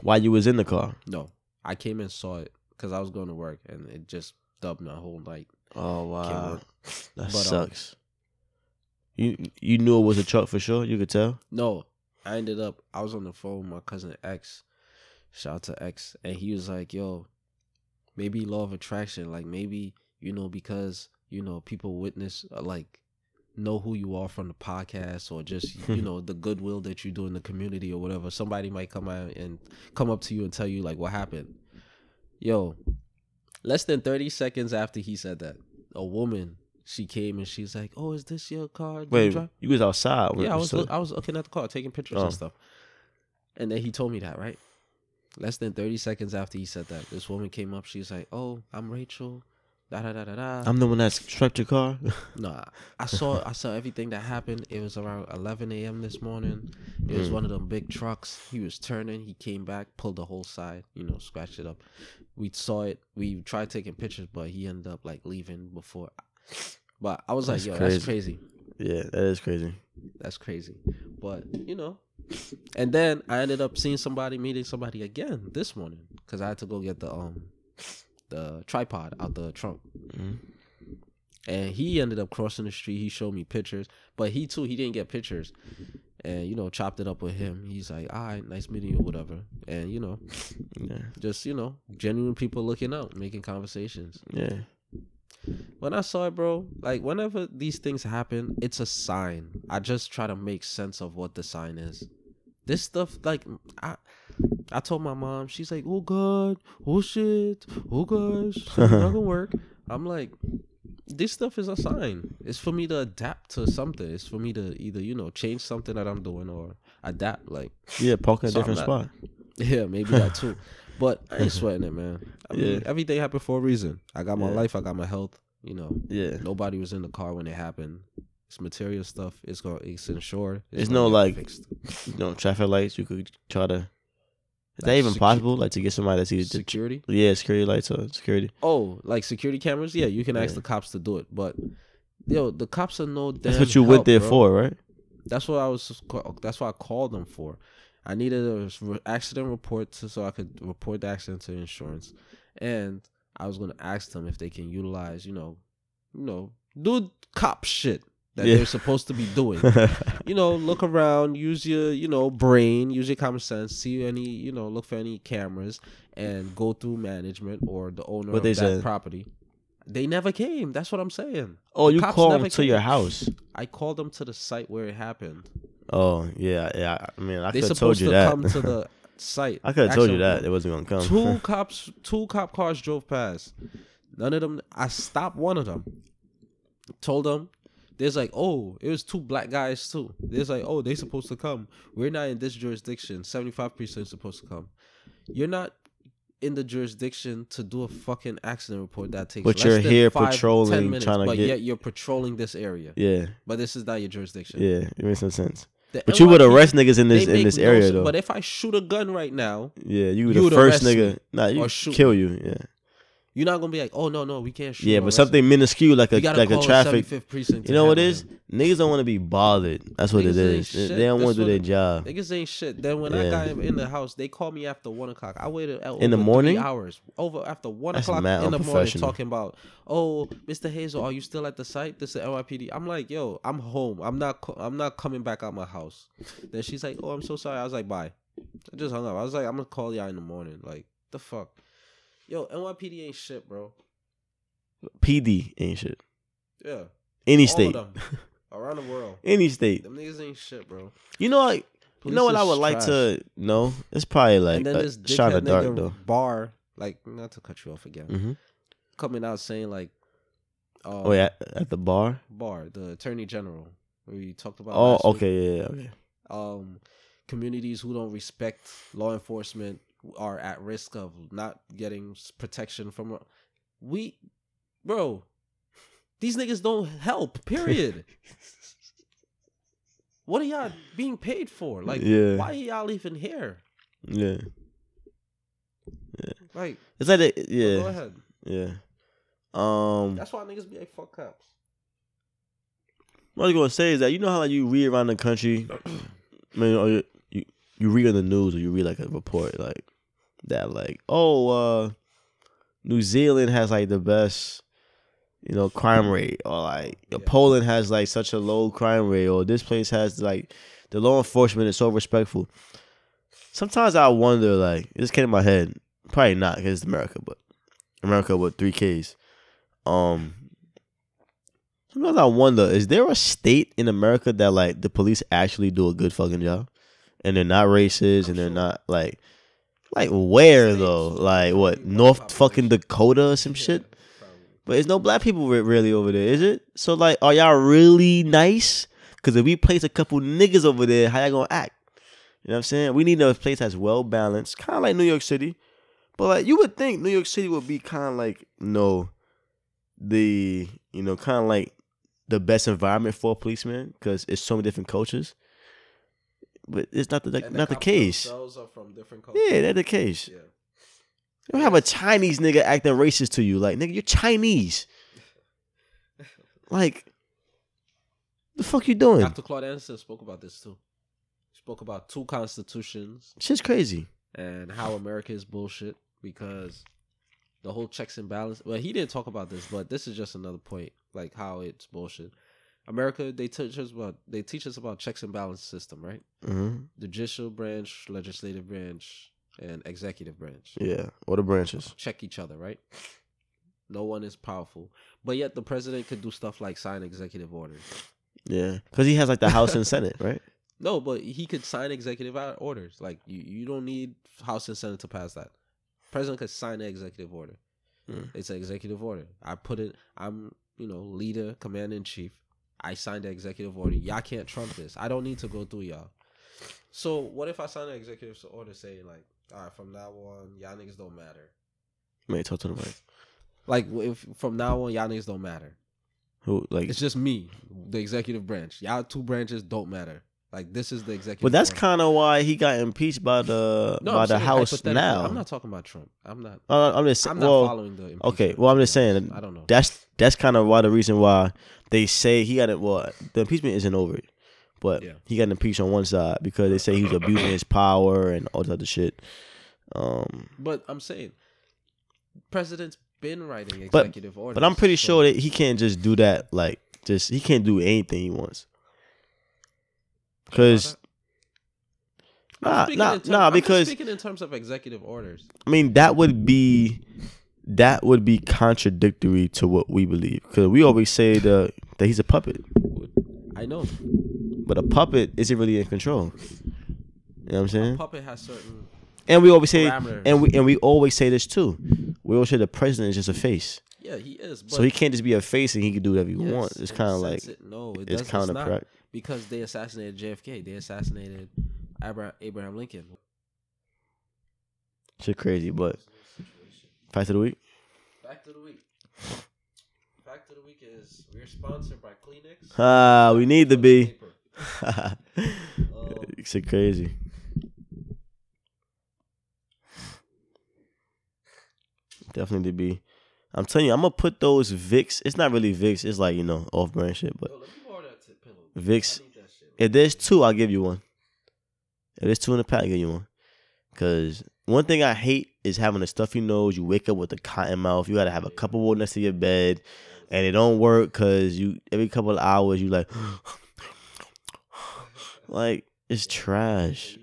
While you was in the car. No, I came and saw it because I was going to work, and it just dubbed my whole night. Oh wow. That But, um, sucks. you you knew it was a truck for sure. You could tell. No, I ended up. I was on the phone with my cousin X. Shout out to X, and he was like, "Yo, maybe law of attraction. Like maybe you know because you know people witness uh, like." know who you are from the podcast or just you know the goodwill that you do in the community or whatever somebody might come out and come up to you and tell you like what happened yo less than 30 seconds after he said that a woman she came and she's like oh is this your car you Wait, drive?" you was outside. yeah i was look, i was looking at the car taking pictures Oh. and stuff and then he told me that right less than 30 seconds after he said that this woman came up she's like oh i'm rachel da da da da da I'm the one that struck your car. Nah, I saw I saw everything that happened. It was around 11 a.m. this morning. It was Mm. one of them big trucks. He was turning. He came back, pulled the whole side, you know, scratched it up. We saw it. We tried taking pictures, but he ended up like leaving before. But I was That's like, yo, crazy. that's crazy. yeah, that is crazy. That's crazy. But you know, and then I ended up seeing somebody, meeting somebody again this morning because I had to go get the um the tripod out the trunk. Mhm. And he ended up crossing the street. He showed me pictures, but he too he didn't get pictures. And you know, chopped it up with him. He's like, "All right, nice meeting you, whatever." And you know, Yeah, just you know, genuine people looking out, making conversations. yeah. When I saw it, bro, like whenever these things happen, it's a sign. I just try to make sense of what the sign is. This stuff, like, I, I told my mom, she's like, "Oh God, oh shit, oh gosh, it's not gonna work." I'm like, this stuff is a sign. It's for me to adapt to something. It's for me to either you know change something that I'm doing or adapt. Like, Yeah, park in a different spot. yeah, maybe that too. But I ain't sweating it, man. I mean, Yeah. everything happened for a reason. I got my Yeah. life. I got my health. You know, Yeah, Nobody was in the car when it happened. It's material stuff. It's going. It's insured. It's There's gonna no, get like, fixed. you know, traffic lights. You could try to. Is that Like even secu- possible? Like to get somebody that's either security. yeah, security lights or security. Oh, like security cameras. Yeah, you can ask Yeah. the cops to do it. But yo, the cops are no. That's damn what you went there bro. for, right? That's what I was. That's what I called them for. I needed a re- accident report to, so I could report the accident to insurance, and I was gonna ask them if they can utilize, you know, you know, do cop shit that Yeah. they're supposed to be doing. you know, look around, use your, you know, brain, use your common sense, see any, you know, look for any cameras and go through management or the owner What of that said. property. They never came. That's what I'm saying. oh, you called them to came. your house. I called them to the site where it happened. Oh yeah, yeah. I mean, I could have told you that. They supposed to that. come to the site. I could have told you that it wasn't gonna come. Two cops, two cop cars drove past. None of them. I stopped one of them. Told them, there's like, oh, it was two black guys too. There's like, oh, they supposed to come. We're not in this jurisdiction. Seventy five percent supposed to come. You're not in the jurisdiction to do a fucking accident report that takes. But you're here five, 10 patrolling, minutes, trying to but get- yet you're patrolling this area. yeah, But this is not your jurisdiction. yeah. It makes no sense. The But you would arrest niggas in this in this area sense. though. But if I shoot a gun right now, yeah, you you the would first nigga. Nah, you kill you. Yeah, you're not gonna be like, oh no, no, we can't shoot. yeah. But something minuscule like a like a traffic. 75th precinct. You know what it handle. Niggas don't want to be bothered. That's what it Niggas ain't is. They, they don't want to do their job. Niggas ain't shit. Then when I Yeah. got in the house, they called me after one o'clock. I waited at In the morning? three hours over after one That's o'clock in the morning, talking about, oh, Mr. Hazel, are you still at the site? This is NYPD. I'm like, yo, I'm home. I'm not. co- I'm not coming back out my house. Then she's like, oh, I'm so sorry. I was like, bye. I just hung up. I was like, I'm gonna call y'all in the morning. Like, the fuck, yo, NYPD ain't shit, bro. PD ain't shit. Yeah, Any All state, around the world. any state. Them niggas ain't shit, bro. You know, like you know what I would like to know. It's probably like a shot of dark though. Barr, like not to cut you off again, hmm coming out saying like, uh, Oh yeah, at the bar. Barr, the attorney general, We talked about. Oh, last week. okay, yeah, yeah, okay. um, communities who don't respect law enforcement are at risk of not getting protection from. We, bro, these niggas don't help. Period. what are y'all being paid for? Like, Yeah. why are y'all even here? Yeah, Like, it's like the, go yeah, ahead. yeah. Um, That's why niggas be like, fuck cops. what I was gonna say is that you know how like you read around the country, I mean, or you, you you read on the news or you read like a report like that, like oh, uh New Zealand has like the best, you know, crime rate, or like Yeah. Poland has like such a low crime rate, or this place has like the law enforcement is so respectful. Sometimes I wonder, like, this came in my head. Probably not because it's America, but America with three Ks. Um, sometimes I wonder: is there a state in America that like the police actually do a good fucking job, and they're not racist, I'm and they're sure. not like, like where though? Like what? North fucking. Dakota or some shit? But there's no black people really over there, is it? So like, are y'all really nice? Because if we place a couple niggas over there, how y'all gonna act? You know what I'm saying? We need a place that's well balanced, kind of like New York City. But like, you would think New York City would be kind of like, you know, the you know, kind of like the best environment for a policeman because it's so many different cultures. But it's not the And not the case. are from different cultures. Yeah, that's the case. Yeah. You don't have a Chinese nigga acting racist to you. Like, nigga, you're Chinese. Like, the fuck you doing? Dr. Claude Anderson spoke about this too. Spoke about two constitutions Shit's crazy. and how America is bullshit because the whole checks and balance. Well, he didn't talk about this, but this is just another point, like how it's bullshit. America, they teach us about they teach us about checks and balance system, right? hmm judicial branch, legislative branch, and executive branch Yeah. What the branches? check each other, right? No one is powerful, but yet the president could do stuff like sign executive orders. Yeah. Because he has like the House and Senate, right? No, but he could sign executive orders. Like you, you don't need House and Senate to pass that. President could sign an executive order. Mm. It's an executive order. I put it. I'm, you know, leader, commander in chief. I signed the executive order. Y'all can't trump this. I don't need to go through y'all. So what if I sign an executive order saying like, all right, from now on, y'all niggas don't matter. Man, talk to the mic. Like if from now on, y'all niggas don't matter. Who like? It's just me, the executive branch. Y'all two branches don't matter. Like this is the executive. But that's kind of why he got impeached by the No, by I'm the House now. I'm not talking about Trump. I'm not. Uh, I'm just I'm not following the. okay, well, I'm just saying, I don't know. That's that's kind of why the reason why they say he got it. Well, the impeachment isn't over, but Yeah. he got impeached on one side because they say he was abusing his power and all this other shit. Um, But I'm saying, president's been writing But- executive orders. but I'm pretty so- sure that he can't just do that. Like, just he can't do anything he wants. Cause I'm nah, nah, term- nah. Because speaking in terms of executive orders. I mean that would be that would be contradictory to what we believe. Because we always say the that he's a puppet, I know but a puppet isn't really in control. You know what I'm saying? A puppet has certain. And we always say, Parameters. and we and we always say this too. We always say the president is just a face, Yeah, he is. But so he can't just be a face and he can do whatever he yes, wants. It's kind of like it- no, it it's does, kind it's of not. correct. because they assassinated JFK. They assassinated Abraham, Lincoln. Shit crazy, but fact of the week. Fact of the week. Fact of the week is we're sponsored by Kleenex. Ah, we need to be. Paper. Shit crazy. Definitely to be. I'm telling you, I'm gonna put those Vicks. It's not really Vicks. It's like you know off-brand shit, but Yo, let me borrow that t- pillow. Vicks. If there's two, I'll give you one. If there's two in the pack, I'll give you one. Cause one thing I hate is having a stuffy nose. You wake up with a cotton mouth. You gotta have a cup of water next to your bed, and it don't work because you every couple of hours you like, like it's trash.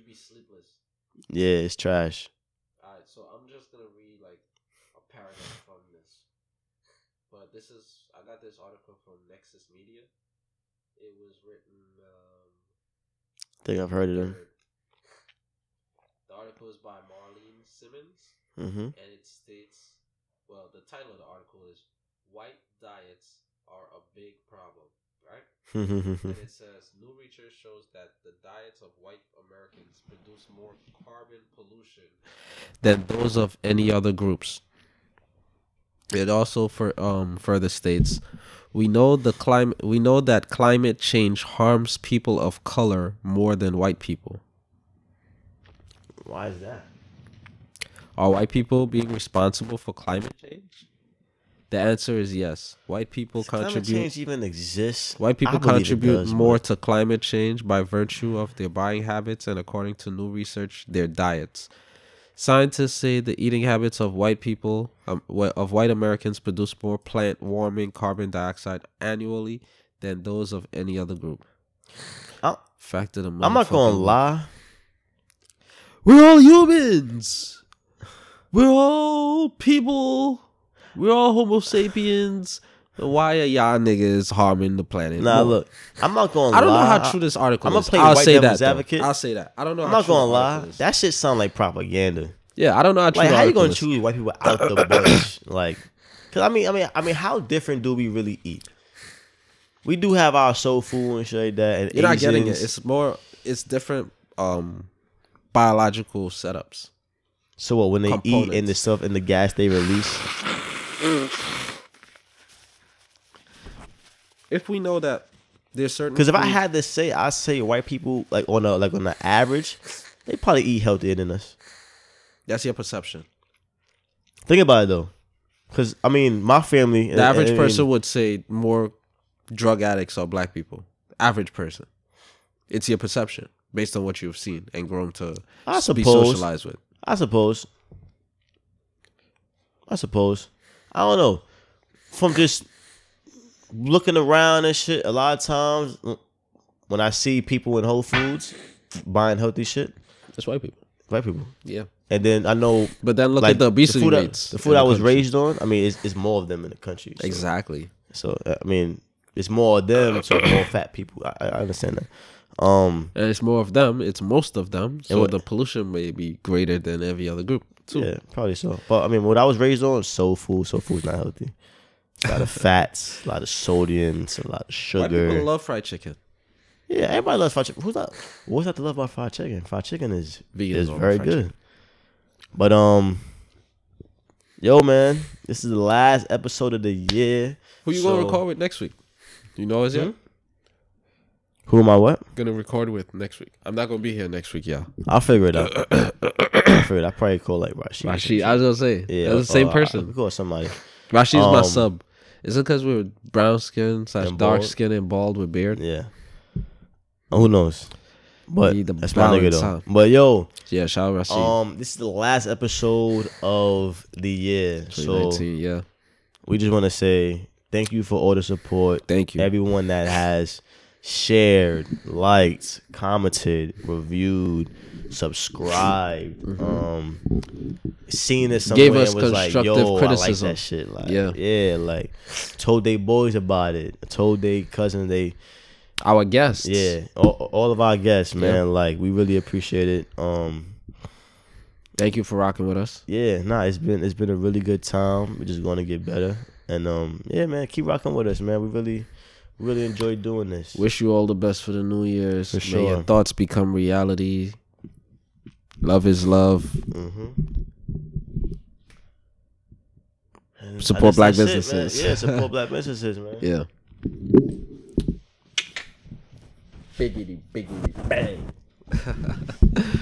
Yeah, it's trash. All right, so I'm just gonna read like a paragraph from this. But this is I got this article from Nexus Media. It was written. Um, I think I've heard of them. The article is by Marlene Cimons, Mm-hmm. and it states, well, the title of the article is "White Diets Are a Big Problem." Right, and it says new research shows that the diets of white Americans produce more carbon pollution than those of any other groups. It also for um further states, we know the climate we know that climate change harms people of color more than white people. Why is that? Are white people being responsible for climate change? The answer is yes. White people Does climate contribute change even exists? White people I believe it contribute does, more but- to climate change by virtue of their buying habits and, according to new research, their diets. Scientists say the eating habits of white people, um, of white Americans, produce more plant warming carbon dioxide annually than those of any other group. I'm- Fact of the I'm not gonna lie. We're all humans. We're all people. We're all Homo sapiens. Why are y'all niggas harming the planet? Nah, No. look, I'm not gonna. I don't know how true this article is. I'ma is. play I'll white say that. devil's though. advocate. I'll say that. I don't know. I'm how not true gonna lie. is. That shit sound like propaganda. Yeah, I don't know how true. Like, how you article gonna is. choose white people out the bunch? Like, cause I mean, I mean, I mean, how different do we really eat? We do have our soul food and shit like that. And You're not getting it. It's more. It's different. Um, biological setups. so what when they eat and the stuff and the gas they release. If we know that there's certain. Because if I had to say, I say white people like on a like on the average, they probably eat healthier than us. that's your perception. Think about it though, because I mean, my family, The average person would say more drug addicts are black people. Average person. It's your perception based on what you've seen and grown to I be suppose. socialized with. I suppose. I suppose. I don't know. From just looking around and shit, a lot of times mm, when I see people in Whole Foods buying healthy shit, That's white people. white people. Yeah. And then I know But then look like at the obesity food I- the food I was country. raised on, I mean, it's, it's more of them in the country. So, Exactly. So uh, I mean, it's more of them, so more fat people. I, I understand that. Um, And it's more of them. It's most of them. So what- the pollution may be greater than every other group too. yeah, probably so. But I mean, what I was raised on, soul food. Soul food's not healthy. A lot of fats, a lot of sodiums, a lot of sugar. people love fried chicken. Yeah, everybody loves fried chicken. Who's that? What's that to love about fried chicken? Fried chicken is Vegan is very good. But um, yo man, this is the last episode of the year. Who you So- gonna record with next week? You know as yet? Hmm? Who am I? What? Gonna record with next week. I'm not gonna be here next week, yeah. I'll figure it out. I'll figure it. I probably call like Rashid. Rashid, I was gonna say, yeah, that's the same I- person. We call somebody. Rashid's my Um, sub. Is it because we're brown skin slash And dark bald? skin and bald with beard? Yeah. Who knows? But Need the that's my nigga balance, though. huh? But yo, Yeah, shout out Rashid. um, this is the last episode of the year, so 2019, yeah. we just want to say thank you for all the support. Thank you. Everyone that has shared, liked, commented, reviewed, subscribed, um, seen it somewhere Mm-hmm. Gave us and was like, constructive "Yo, criticism. I like that shit." Like, Yeah. yeah, like told they boys about it, told they cousin they Our guests. yeah, all, all of our guests, man. Yeah. Like we really appreciate it. Um, Thank you for rocking with us. yeah, nah, it's been it's been a really good time. We're just gonna get better, and um, yeah, man, keep rocking with us, man. We really, really enjoy doing this. Wish you all the best for the New Year's. For May your thoughts become reality. Love is love. Mm-hmm. Support black that's it, businesses. yeah, support black businesses, man. Yeah. Biggity, biggity, bang.